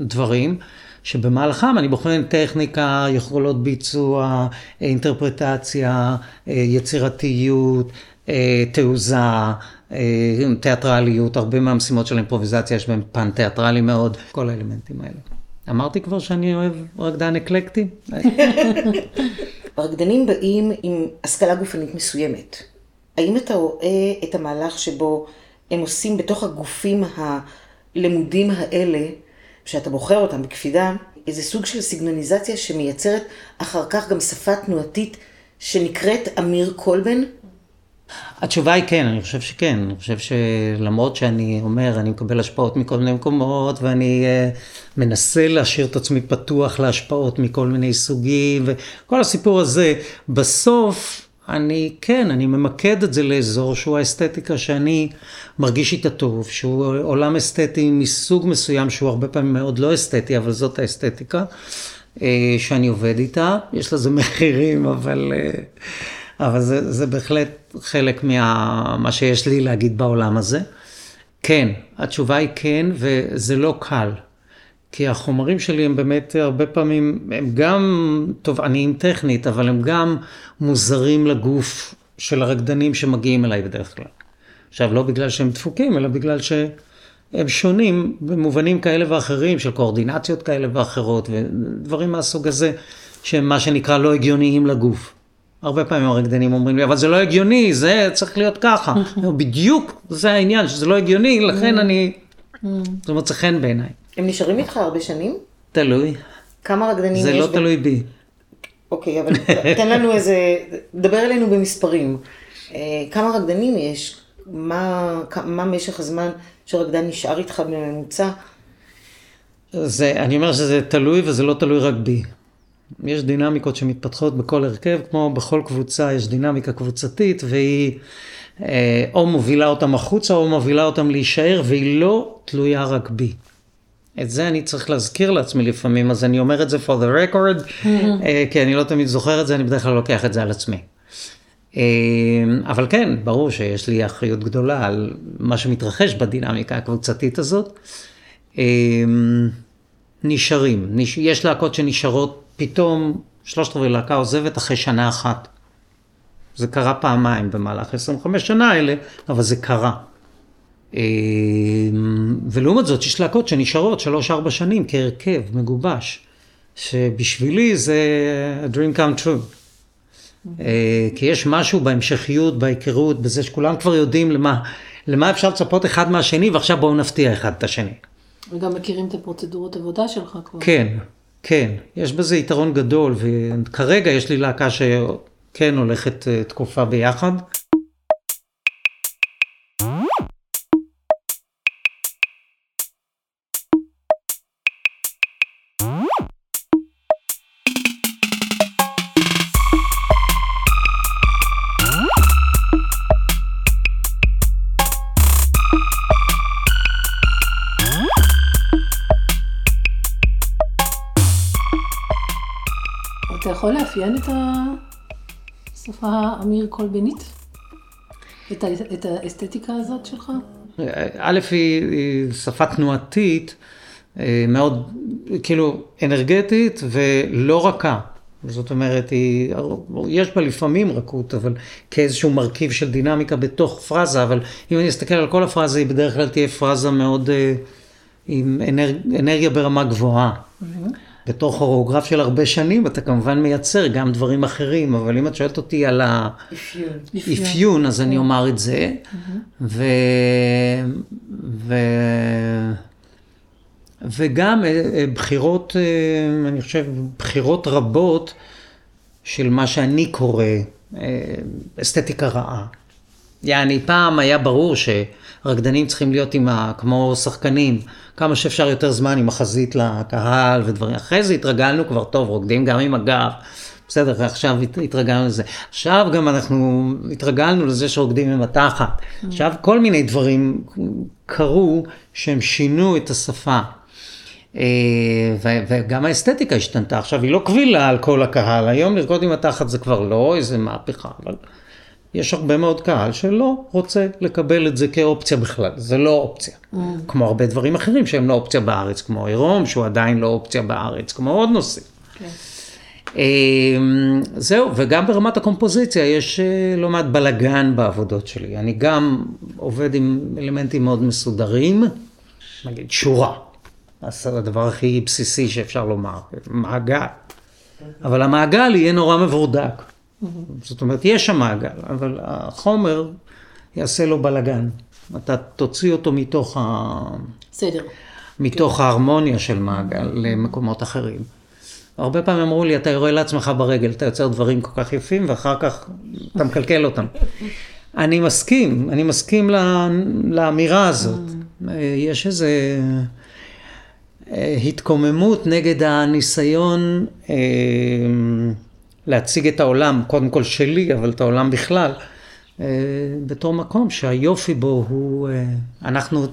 דברים, שבמהלכם אני בוחן טכניקה, יכולות ביצוע, אינטרפרטציה, יצירתיות, תעוזה, תיאטרליות, הרבה מהמשימות של האימפרוביזציה יש בהם פן תיאטרלי מאוד, כל האלמנטים האלה. אמרתי כבר שאני אוהב רקדן אקלקטי? רקדנים באים עם השכלה גופנית מסוימת. האם אתה רואה את המהלך שבו הם עושים בתוך הגופים הלימודים האלה, שאתה בוחר אותם בקפידה, איזה סוג של סיגנליזציה שמייצרת אחר כך גם שפה תנועתית שנקראת אמיר קולבן? התשובה היא כן, אני חושב שכן. אני חושב שלמרות שאני אומר, אני מקבל השפעות מכל מיני מקומות, ואני uh, מנסה להשאיר את עצמי פתוח להשפעות מכל מיני סוגים, וכל הסיפור הזה, בסוף אני, כן, אני ממקד את זה לאזור שהוא האסתטיקה שאני מרגיש איתה טוב, שהוא עולם אסתטי מסוג מסוים שהוא הרבה פעמים מאוד לא אסתטי, אבל זאת האסתטיקה אה, שאני עובד איתה. יש לזה מחירים, אבל, אה, אבל זה, זה בהחלט חלק ממה שיש לי להגיד בעולם הזה. כן, התשובה היא כן, וזה לא קל. כי החומרים שלי הם באמת הרבה פעמים, הם גם תובעניים טכנית, אבל הם גם מוזרים לגוף של הרקדנים שמגיעים אליי בדרך כלל. עכשיו, לא בגלל שהם דפוקים, אלא בגלל שהם שונים במובנים כאלה ואחרים, של קואורדינציות כאלה ואחרות, ודברים מהסוג הזה, שהם מה שנקרא לא הגיוניים לגוף. הרבה פעמים הרקדנים אומרים לי, אבל זה לא הגיוני, זה צריך להיות ככה. בדיוק, זה העניין, שזה לא הגיוני, לכן אני, זה מוצא חן בעיניי. הם נשארים איתך הרבה שנים? תלוי. כמה רקדנים יש? זה לא תלוי בי. אוקיי, אבל תן לנו איזה, דבר אלינו במספרים. אה, כמה רקדנים יש? מה, מה משך הזמן שרקדן נשאר איתך בממוצע? זה, אני אומר שזה תלוי וזה לא תלוי רק בי. יש דינמיקות שמתפתחות בכל הרכב, כמו בכל קבוצה יש דינמיקה קבוצתית והיא אה, או מובילה אותם החוצה או מובילה אותם להישאר והיא לא תלויה רק בי. את זה אני צריך להזכיר לעצמי לפעמים, אז אני אומר את זה for the record, mm-hmm. אה, כי אני לא תמיד זוכר את זה, אני בדרך כלל לוקח את זה על עצמי. אה, אבל כן, ברור שיש לי אחריות גדולה על מה שמתרחש בדינמיקה הקבוצתית הזאת. אה, נשארים, יש להקות שנשארות פתאום, שלושת רבעי להקה עוזבת אחרי שנה אחת. זה קרה פעמיים במהלך 25 שנה האלה, אבל זה קרה. ולעומת זאת יש להקות שנשארות שלוש-ארבע שנים כהרכב מגובש, שבשבילי זה a dream come true. אה, כי יש משהו בהמשכיות, בהיכרות, בזה שכולם כבר יודעים למה, למה אפשר לצפות אחד מהשני, ועכשיו בואו נפתיע אחד את השני. וגם מכירים את הפרוצדורות עבודה שלך כבר. כן, כן, יש בזה יתרון גדול, וכרגע יש לי להקה שכן הולכת אה, תקופה ביחד. לאפיין את השפה האמיר קולבנית? את, ה, את האסתטיקה הזאת שלך? א', היא, היא שפה תנועתית, אה, מאוד, כאילו, אנרגטית ולא רכה. זאת אומרת, היא, יש בה לפעמים רכות, אבל כאיזשהו מרכיב של דינמיקה בתוך פרזה, אבל אם אני אסתכל על כל הפרזה, היא בדרך כלל תהיה פרזה מאוד, אה, עם אנרג, אנרגיה ברמה גבוהה. Mm-hmm. בתור כוריאוגרף של הרבה שנים, אתה כמובן מייצר גם דברים אחרים, אבל אם את שואלת אותי על האפיון, אז אני. אומר את זה. ו... ו... וגם אה, אה, בחירות, אה, אני חושב, בחירות רבות של מה שאני קורא אסתטיקה רעה. יעני, פעם היה ברור שרקדנים צריכים להיות עם ה... כמו שחקנים, כמה שאפשר יותר זמן עם החזית לקהל ודברים. אחרי זה התרגלנו כבר טוב, רוקדים גם עם הגב. בסדר, עכשיו התרגלנו לזה. עכשיו גם אנחנו התרגלנו לזה שרוקדים עם התחת. עכשיו כל מיני דברים קרו שהם שינו את השפה. אה, וגם האסתטיקה השתנתה. עכשיו, היא לא קבילה על כל הקהל. היום לרקוד עם התחת זה כבר לא איזה מהפכה, אבל יש הרבה מאוד קהל שלא רוצה לקבל את זה כאופציה בכלל. זה לא אופציה. Mm. כמו הרבה דברים אחרים שהם לא אופציה בארץ, כמו עירום, שהוא עדיין לא אופציה בארץ, כמו עוד נושאים. Okay. כן. אמ, זהו, וגם ברמת הקומפוזיציה יש אה, לא מעט בלגן בעבודות שלי. אני גם עובד עם אלמנטים מאוד מסודרים, נגיד שורה. זה הדבר הכי בסיסי שאפשר לומר, מעגל. אבל המעגל יהיה נורא מבורדק. זאת אומרת, יש שם מעגל, אבל החומר יעשה לו בלגן. אתה תוציא אותו מתוך ה... סדר. מתוך ההרמוניה של מעגל למקומות אחרים. הרבה פעמים אמרו לי, אתה יורה לעצמך ברגל, אתה יוצר דברים כל כך יפים, ואחר כך אתה מקלקל אותם. אני מסכים, אני מסכים לאמירה הזאת. יש איזה אה, התקוממות נגד הניסיון אה, להציג את העולם, קודם כל שלי, אבל את העולם בכלל, אה, בתור מקום שהיופי בו הוא, אנחנו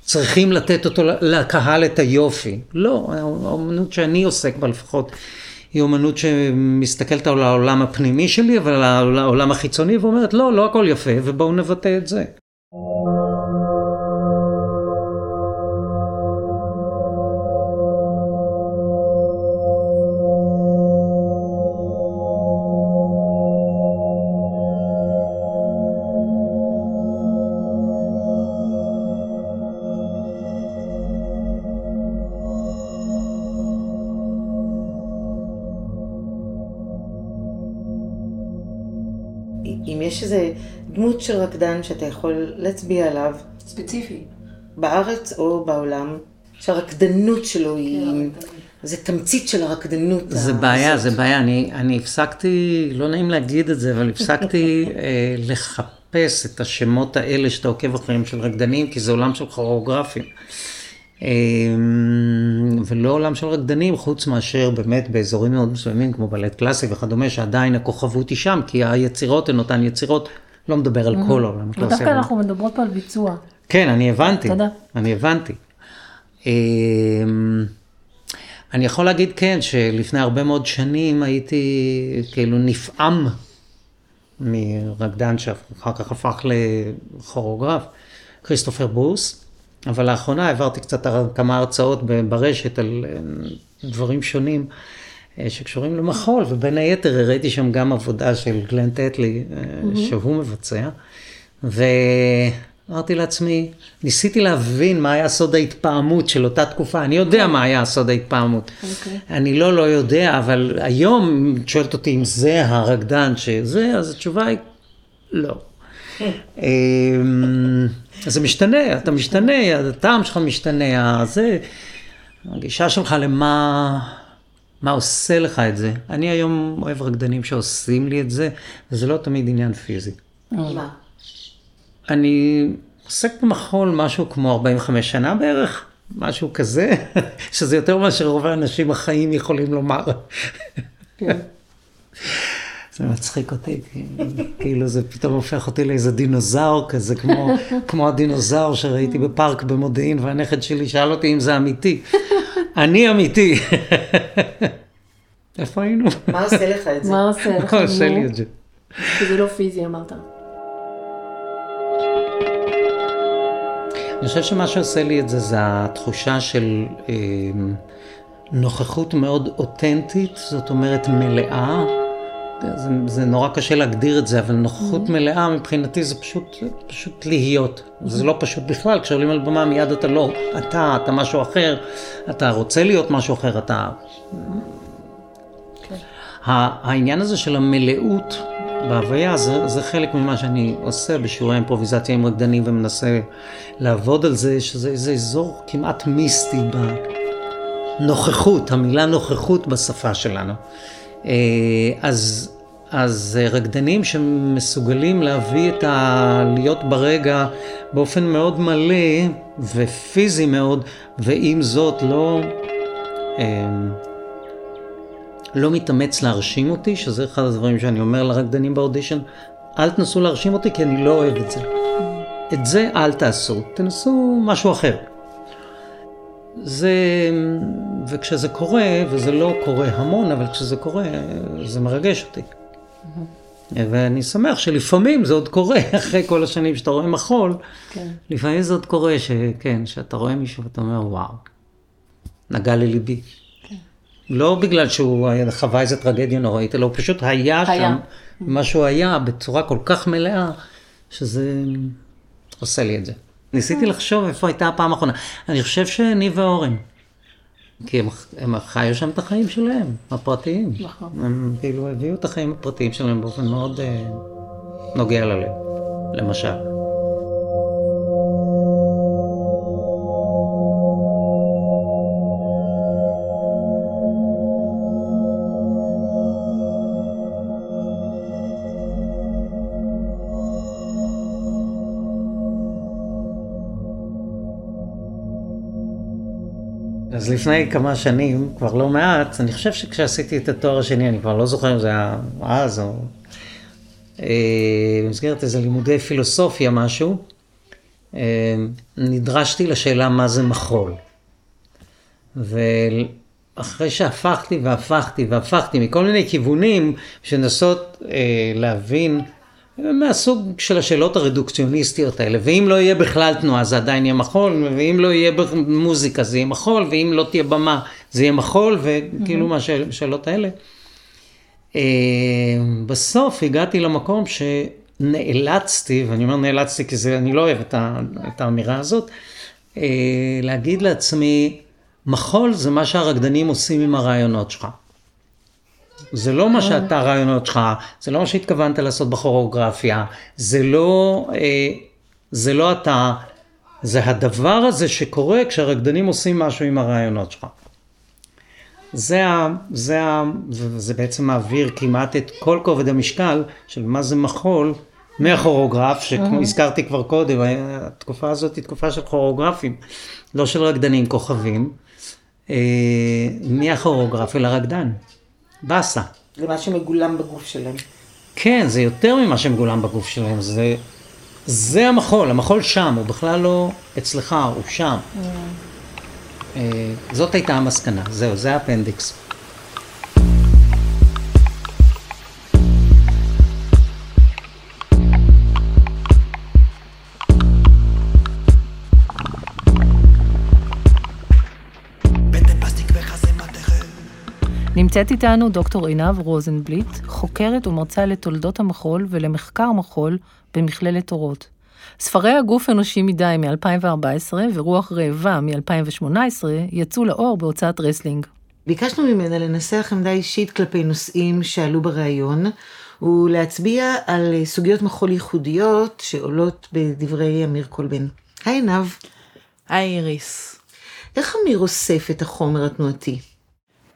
צריכים לתת אותו לקהל את היופי. לא, האומנות שאני עוסק בה לפחות, היא אומנות שמסתכלת על העולם הפנימי שלי, אבל על העולם החיצוני, ואומרת, לא, לא הכל יפה, ובואו נבטא את זה. רקדן שאתה יכול להצביע עליו. ספציפי. בארץ או בעולם, שהרקדנות שלו היא... כן, זה תמצית של הרקדנות. זה בעיה, זה בעיה. אני, אני הפסקתי, לא נעים להגיד את זה, אבל הפסקתי אה, לחפש את השמות האלה שאתה עוקב אחריהם של רקדנים, כי זה עולם של כוריאוגרפים. אמ, ולא עולם של רקדנים, חוץ מאשר באמת באזורים מאוד מסוימים, כמו בלט קלאסי וכדומה, שעדיין הכוכבות היא שם, כי היצירות הן אותן יצירות, לא מדבר על כל העולם הקלאסי. דווקא אנחנו מדברות פה על ביצוע. כן, אני הבנתי. תודה. אני הבנתי. אמ, אני יכול להגיד כן, שלפני הרבה מאוד שנים הייתי כאילו נפעם מרקדן שאחר כך הפך לכוריאוגרף, כריסטופר ברוס. אבל לאחרונה העברתי קצת כמה הרצאות ברשת על אה, דברים שונים שקשורים למחול, ובין היתר הראיתי שם גם עבודה של גלן טטלי, mm-hmm. שהוא מבצע, ואמרתי לעצמי, ניסיתי להבין מה היה סוד ההתפעמות של אותה תקופה, אני יודע מה היה סוד ההתפעמות. Okay. אוקיי. אני לא לא יודע, אבל היום שואלת אותי אם זה הרקדן שזה, אז התשובה היא לא. אמ, זה משתנה, אתה משתנה, הטעם שלך משתנה, זה, הגישה שלך למה מה עושה לך את זה. אני היום אוהב רקדנים שעושים לי את זה, וזה לא תמיד עניין פיזי. מה? אני עוסק במחול משהו כמו 45 שנה בערך, משהו כזה, שזה יותר מאשר רוב האנשים החיים יכולים לומר. כן. זה מצחיק אותי, כאילו זה פתאום הופך אותי לאיזה דינוזאור כזה, כמו, כמו הדינוזאור שראיתי בפארק במודיעין, והנכד שלי שאל אותי אם זה אמיתי. אני אמיתי. איפה היינו? מה עושה לך את זה? מה עושה לך? מה עושה לי את זה? כי זה לא פיזי, אמרת. אני חושב שמה שעושה לי את זה, זה התחושה של אה, נוכחות מאוד אותנטית, זאת אומרת מלאה. זה, זה נורא קשה להגדיר את זה, אבל נוכחות mm-hmm. מלאה מבחינתי זה פשוט, פשוט להיות. Mm-hmm. זה לא פשוט בכלל, כשעולים על במה מיד אתה לא, אתה, אתה משהו אחר, אתה רוצה להיות משהו אחר, אתה... Okay. העניין הזה של המלאות בהוויה, זה, זה חלק ממה שאני עושה בשיעורי אימפרוביזציה עם רקדנים ומנסה לעבוד על זה, שזה איזה אזור כמעט מיסטי בנוכחות, המילה נוכחות בשפה שלנו. אה, אז, אז רקדנים שמסוגלים להביא את ה... להיות ברגע באופן מאוד מלא ופיזי מאוד, ועם זאת לא, אה, לא מתאמץ להרשים אותי, שזה אחד הדברים שאני אומר לרקדנים באודישן, אל תנסו להרשים אותי כי אני לא אוהב את זה. את זה אל תעשו, תנסו משהו אחר. זה, וכשזה קורה, וזה לא קורה המון, אבל כשזה קורה, זה מרגש אותי. ואני שמח שלפעמים זה עוד קורה, אחרי כל השנים שאתה רואה מחול, כן. לפעמים זה עוד קורה, שכן, שאתה רואה מישהו ואתה אומר, וואו, נגע לליבי. כן. לא בגלל שהוא חווה איזה טרגדיה נוראית, אלא הוא פשוט היה, היה. שם, מה שהוא היה בצורה כל כך מלאה, שזה עושה לי את זה. ניסיתי לחשוב איפה הייתה הפעם האחרונה. אני חושב שניב ואורן. כי הם, הם חיו שם את החיים שלהם, הפרטיים. נכון. הם כאילו הביאו את החיים הפרטיים שלהם באופן מאוד אה, נוגע ללב, למשל. אז לפני כמה שנים, כבר לא מעט, אני חושב שכשעשיתי את התואר השני, אני כבר לא זוכר אם זה היה אז או... אה, במסגרת איזה לימודי פילוסופיה משהו, אה, נדרשתי לשאלה מה זה מחול. ואחרי שהפכתי והפכתי והפכתי מכל מיני כיוונים, שנסות אה, להבין מהסוג של השאלות הרדוקציוניסטיות האלה, ואם לא יהיה בכלל תנועה זה עדיין יהיה מחול, ואם לא יהיה מוזיקה זה יהיה מחול, ואם לא תהיה במה זה יהיה מחול, וכאילו מהשאלות האלה. אה, בסוף הגעתי למקום שנאלצתי, ואני אומר נאלצתי כי זה, אני לא אוהב את האמירה הזאת, אה, להגיד לעצמי, מחול זה מה שהרקדנים עושים עם הרעיונות שלך. זה לא מה שאתה, הרעיונות שלך, זה לא מה שהתכוונת לעשות בכוריאוגרפיה, זה לא, אה, זה לא אתה, זה הדבר הזה שקורה כשהרקדנים עושים משהו עם הרעיונות שלך. זה, ה, זה, ה, זה בעצם מעביר כמעט את כל כובד המשקל של מה זה מחול מהכוריאוגרף, שכמו הזכרתי כבר קודם, התקופה הזאת היא תקופה של כוריאוגרפים, לא של רקדנים כוכבים, אה, מהכוריאוגרף אל הרקדן. באסה. זה מה שמגולם בגוף שלהם. כן, זה יותר ממה שמגולם בגוף שלהם, זה, זה המחול, המחול שם, הוא בכלל לא אצלך, הוא שם. Mm. אה, זאת הייתה המסקנה, זהו, זה האפנדיקס. נמצאת איתנו דוקטור עינב רוזנבליט, חוקרת ומרצה לתולדות המחול ולמחקר מחול במכללת אורות. ספרי הגוף אנושי מדי מ-2014 ורוח רעבה מ-2018 יצאו לאור בהוצאת רסלינג. ביקשנו ממנה לנסח עמדה אישית כלפי נושאים שעלו בריאיון, ולהצביע על סוגיות מחול ייחודיות שעולות בדברי אמיר קולבן. היי עינב. היי איריס. איך אמיר אוסף את החומר התנועתי?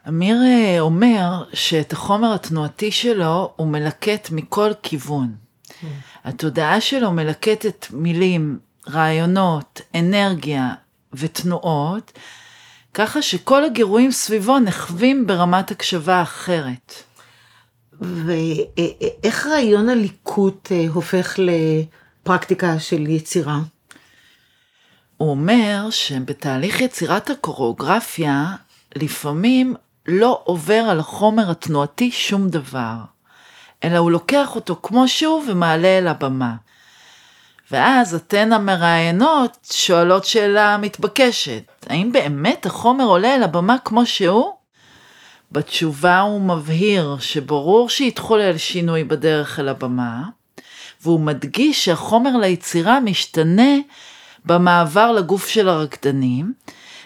אמיר אה, אומר שאת החומר התנועתי שלו הוא מלקט מכל כיוון. Mm. התודעה שלו מלקטת מילים, רעיונות, אנרגיה ותנועות, ככה שכל הגירויים סביבו נחווים ברמת הקשבה אחרת. ואיך רעיון הליקוט אה, הופך לפרקטיקה של יצירה? הוא אומר שבתהליך יצירת הקוריאוגרפיה, לפעמים לא עובר על החומר התנועתי שום דבר, אלא הוא לוקח אותו כמו שהוא ומעלה אל הבמה. ואז אתן המראיינות שואלות שאלה מתבקשת, האם באמת החומר עולה אל הבמה כמו שהוא? בתשובה הוא מבהיר שברור שיתחולל שינוי בדרך אל הבמה, והוא מדגיש שהחומר ליצירה משתנה במעבר לגוף של הרקדנים,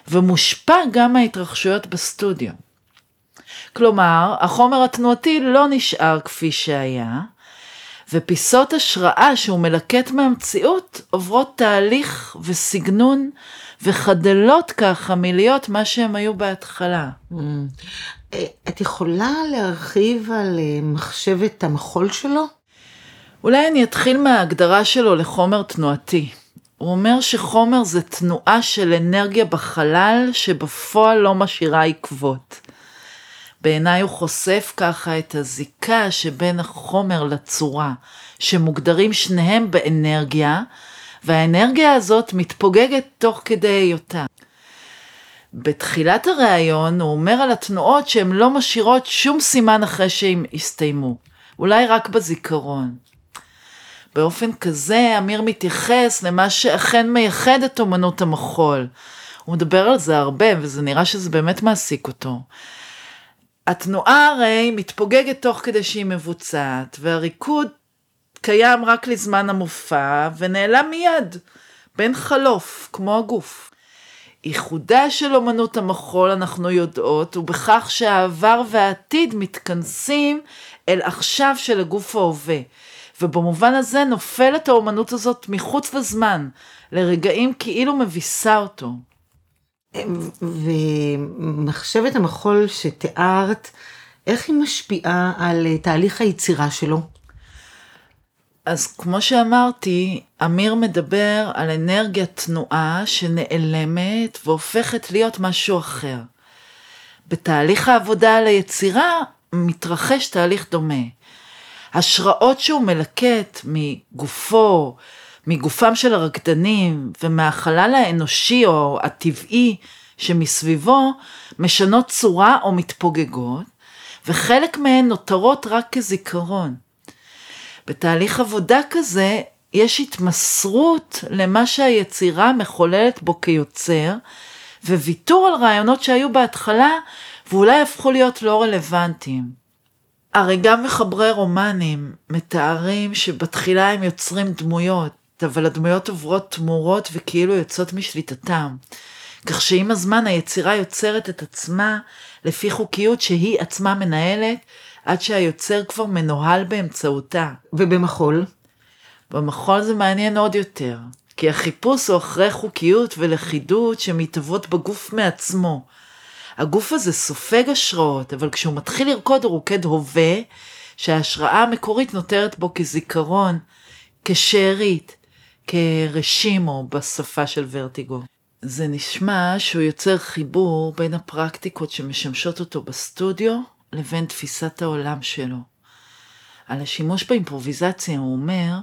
ומושפע גם מההתרחשויות בסטודיו. כלומר, החומר התנועתי לא נשאר כפי שהיה, ופיסות השראה שהוא מלקט מהמציאות עוברות תהליך וסגנון וחדלות ככה מלהיות מה שהם היו בהתחלה. Mm. אה, את יכולה להרחיב על אה, מחשבת המחול שלו? אולי אני אתחיל מההגדרה שלו לחומר תנועתי. הוא אומר שחומר זה תנועה של אנרגיה בחלל שבפועל לא משאירה עקבות. בעיניי הוא חושף ככה את הזיקה שבין החומר לצורה, שמוגדרים שניהם באנרגיה, והאנרגיה הזאת מתפוגגת תוך כדי היותה. בתחילת הראיון הוא אומר על התנועות שהן לא משאירות שום סימן אחרי שהן הסתיימו, אולי רק בזיכרון. באופן כזה אמיר מתייחס למה שאכן מייחד את אומנות המחול. הוא מדבר על זה הרבה וזה נראה שזה באמת מעסיק אותו. התנועה הרי מתפוגגת תוך כדי שהיא מבוצעת, והריקוד קיים רק לזמן המופע ונעלם מיד, בין חלוף, כמו הגוף. ייחודה של אומנות המחול, אנחנו יודעות, הוא בכך שהעבר והעתיד מתכנסים אל עכשיו של הגוף ההווה. ובמובן הזה נופלת האומנות הזאת מחוץ לזמן, לרגעים כאילו מביסה אותו. ומחשבת המחול שתיארת, איך היא משפיעה על תהליך היצירה שלו? אז כמו שאמרתי, אמיר מדבר על אנרגיית תנועה שנעלמת והופכת להיות משהו אחר. בתהליך העבודה על היצירה מתרחש תהליך דומה. השראות שהוא מלקט מגופו, מגופם של הרקדנים ומהחלל האנושי או הטבעי שמסביבו, משנות צורה או מתפוגגות, וחלק מהן נותרות רק כזיכרון. בתהליך עבודה כזה יש התמסרות למה שהיצירה מחוללת בו כיוצר, וויתור על רעיונות שהיו בהתחלה ואולי הפכו להיות לא רלוונטיים. הרי גם מחברי רומנים מתארים שבתחילה הם יוצרים דמויות, אבל הדמויות עוברות תמורות וכאילו יוצאות משליטתם. כך שעם הזמן היצירה יוצרת את עצמה לפי חוקיות שהיא עצמה מנהלת, עד שהיוצר כבר מנוהל באמצעותה. ובמחול? במחול זה מעניין עוד יותר, כי החיפוש הוא אחרי חוקיות ולכידות שמתהוות בגוף מעצמו. הגוף הזה סופג השראות, אבל כשהוא מתחיל לרקוד הוא רוקד הווה, שההשראה המקורית נותרת בו כזיכרון, כשארית, כרשימו בשפה של ורטיגו. זה נשמע שהוא יוצר חיבור בין הפרקטיקות שמשמשות אותו בסטודיו לבין תפיסת העולם שלו. על השימוש באימפרוביזציה הוא אומר,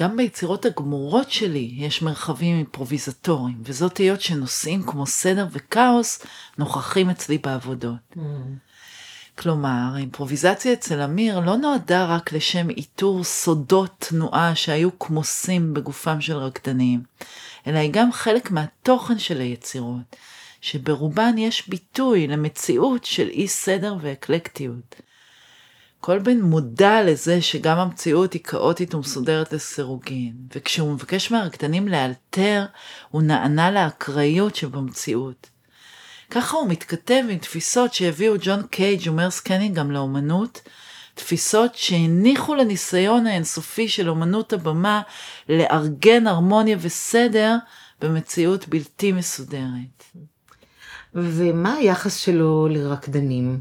גם ביצירות הגמורות שלי יש מרחבים אימפרוביזטוריים, וזאת היות שנושאים כמו סדר וכאוס נוכחים אצלי בעבודות. Mm. כלומר, האימפרוביזציה אצל אמיר לא נועדה רק לשם איתור סודות תנועה שהיו כמוסים בגופם של רקדנים, אלא היא גם חלק מהתוכן של היצירות, שברובן יש ביטוי למציאות של אי סדר ואקלקטיות. קולבין מודע לזה שגם המציאות היא כאוטית ומסודרת לסירוגין, וכשהוא מבקש מהרקדנים לאלתר, הוא נענה לאקראיות שבמציאות. ככה הוא מתכתב עם תפיסות שהביאו ג'ון קייג' ומרס קנינגהם לאומנות, תפיסות שהניחו לניסיון האינסופי של אומנות הבמה לארגן הרמוניה וסדר במציאות בלתי מסודרת. ומה היחס שלו לרקדנים?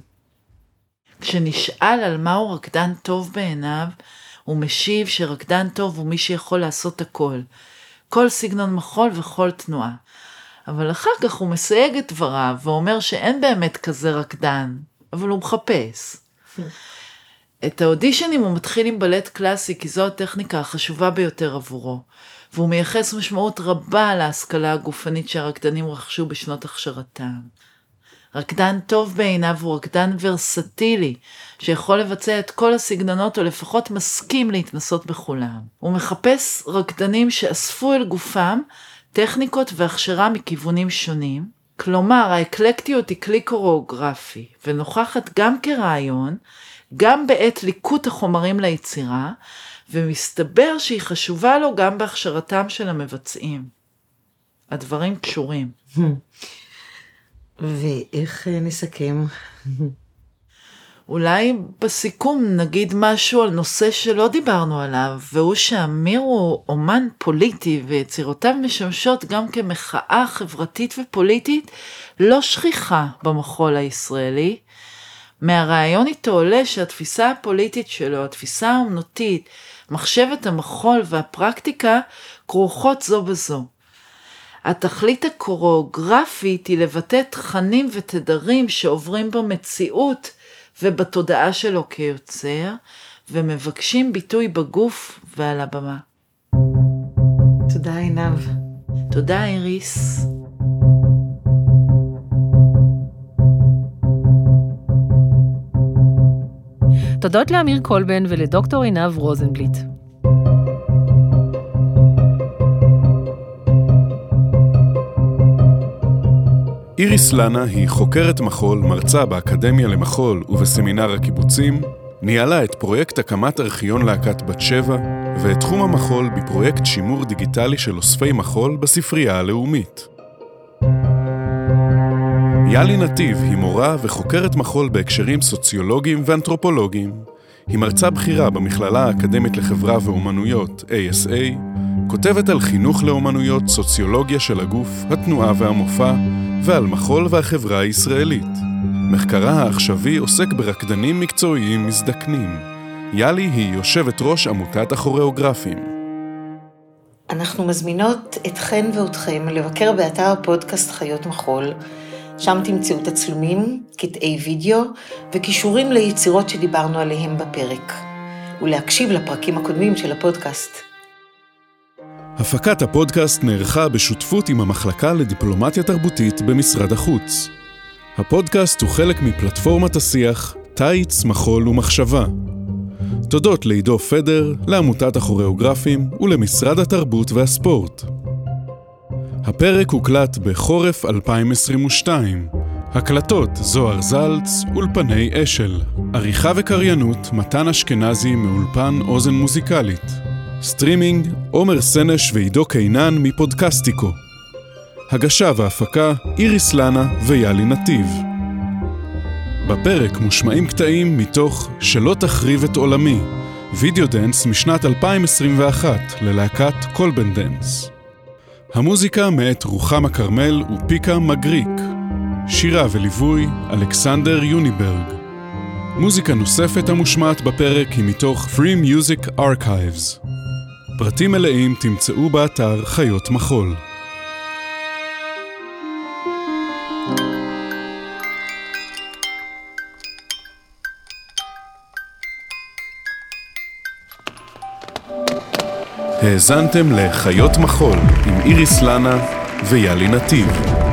כשנשאל על מהו רקדן טוב בעיניו, הוא משיב שרקדן טוב הוא מי שיכול לעשות הכל. כל סגנון מחול וכל תנועה. אבל אחר כך הוא מסייג את דבריו ואומר שאין באמת כזה רקדן, אבל הוא מחפש. את האודישנים הוא מתחיל עם בלט קלאסי כי זו הטכניקה החשובה ביותר עבורו, והוא מייחס משמעות רבה להשכלה הגופנית שהרקדנים רכשו בשנות הכשרתם. רקדן טוב בעיניו הוא רקדן ורסטילי, שיכול לבצע את כל הסגנונות או לפחות מסכים להתנסות בכולם. הוא מחפש רקדנים שאספו אל גופם טכניקות והכשרה מכיוונים שונים, כלומר האקלקטיות היא כלי קוריאוגרפי, ונוכחת גם כרעיון, גם בעת ליקוט החומרים ליצירה, ומסתבר שהיא חשובה לו גם בהכשרתם של המבצעים. הדברים קשורים. ואיך אה, נסכם? אולי בסיכום נגיד משהו על נושא שלא דיברנו עליו, והוא שאמיר הוא אומן פוליטי ויצירותיו משמשות גם כמחאה חברתית ופוליטית לא שכיחה במחול הישראלי. מהרעיון איתו עולה שהתפיסה הפוליטית שלו, התפיסה האומנותית, מחשבת המחול והפרקטיקה כרוכות זו בזו. התכלית הקוריאוגרפית היא לבטא תכנים ותדרים שעוברים במציאות ובתודעה שלו כיוצר, ומבקשים ביטוי בגוף ועל הבמה. תודה עינב. תודה איריס. תודות לאמיר קולבן ולדוקטור עינב רוזנבליט. איריס לנה היא חוקרת מחול, מרצה באקדמיה למחול ובסמינר הקיבוצים, ניהלה את פרויקט הקמת ארכיון להקת בת שבע, ואת תחום המחול בפרויקט שימור דיגיטלי של אוספי מחול בספרייה הלאומית. יאלי נתיב היא מורה וחוקרת מחול בהקשרים סוציולוגיים ואנתרופולוגיים. היא מרצה בכירה במכללה האקדמית לחברה ואומנויות, ASA, כותבת על חינוך לאומנויות, סוציולוגיה של הגוף, התנועה והמופע, ועל מחול והחברה הישראלית. מחקרה העכשווי עוסק ברקדנים מקצועיים מזדקנים. יאלי היא יושבת ראש עמותת הכוריאוגרפים. אנחנו מזמינות אתכן ואתכם לבקר באתר הפודקאסט חיות מחול, שם תמצאו תצלומים, קטעי וידאו וכישורים ליצירות שדיברנו עליהם בפרק, ולהקשיב לפרקים הקודמים של הפודקאסט. הפקת הפודקאסט נערכה בשותפות עם המחלקה לדיפלומטיה תרבותית במשרד החוץ. הפודקאסט הוא חלק מפלטפורמת השיח תיץ, מחול ומחשבה. תודות לעידו פדר, לעמותת הכוריאוגרפים ולמשרד התרבות והספורט. הפרק הוקלט בחורף 2022. הקלטות זוהר זלץ, אולפני אשל. עריכה וקריינות מתן אשכנזי מאולפן אוזן מוזיקלית. סטרימינג עומר סנש ועידו קינן מפודקסטיקו. הגשה והפקה איריס לנה ויאלי נתיב. בפרק מושמעים קטעים מתוך "שלא תחריב את עולמי", וידאו דנס משנת 2021 ללהקת קולבן דנס. המוזיקה מאת רוחמה כרמל ופיקה מגריק. שירה וליווי אלכסנדר יוניברג. מוזיקה נוספת המושמעת בפרק היא מתוך Free Music Archives. פרטים מלאים תמצאו באתר חיות מחול. האזנתם לחיות מחול עם איריס לנה ויאלי נתיב.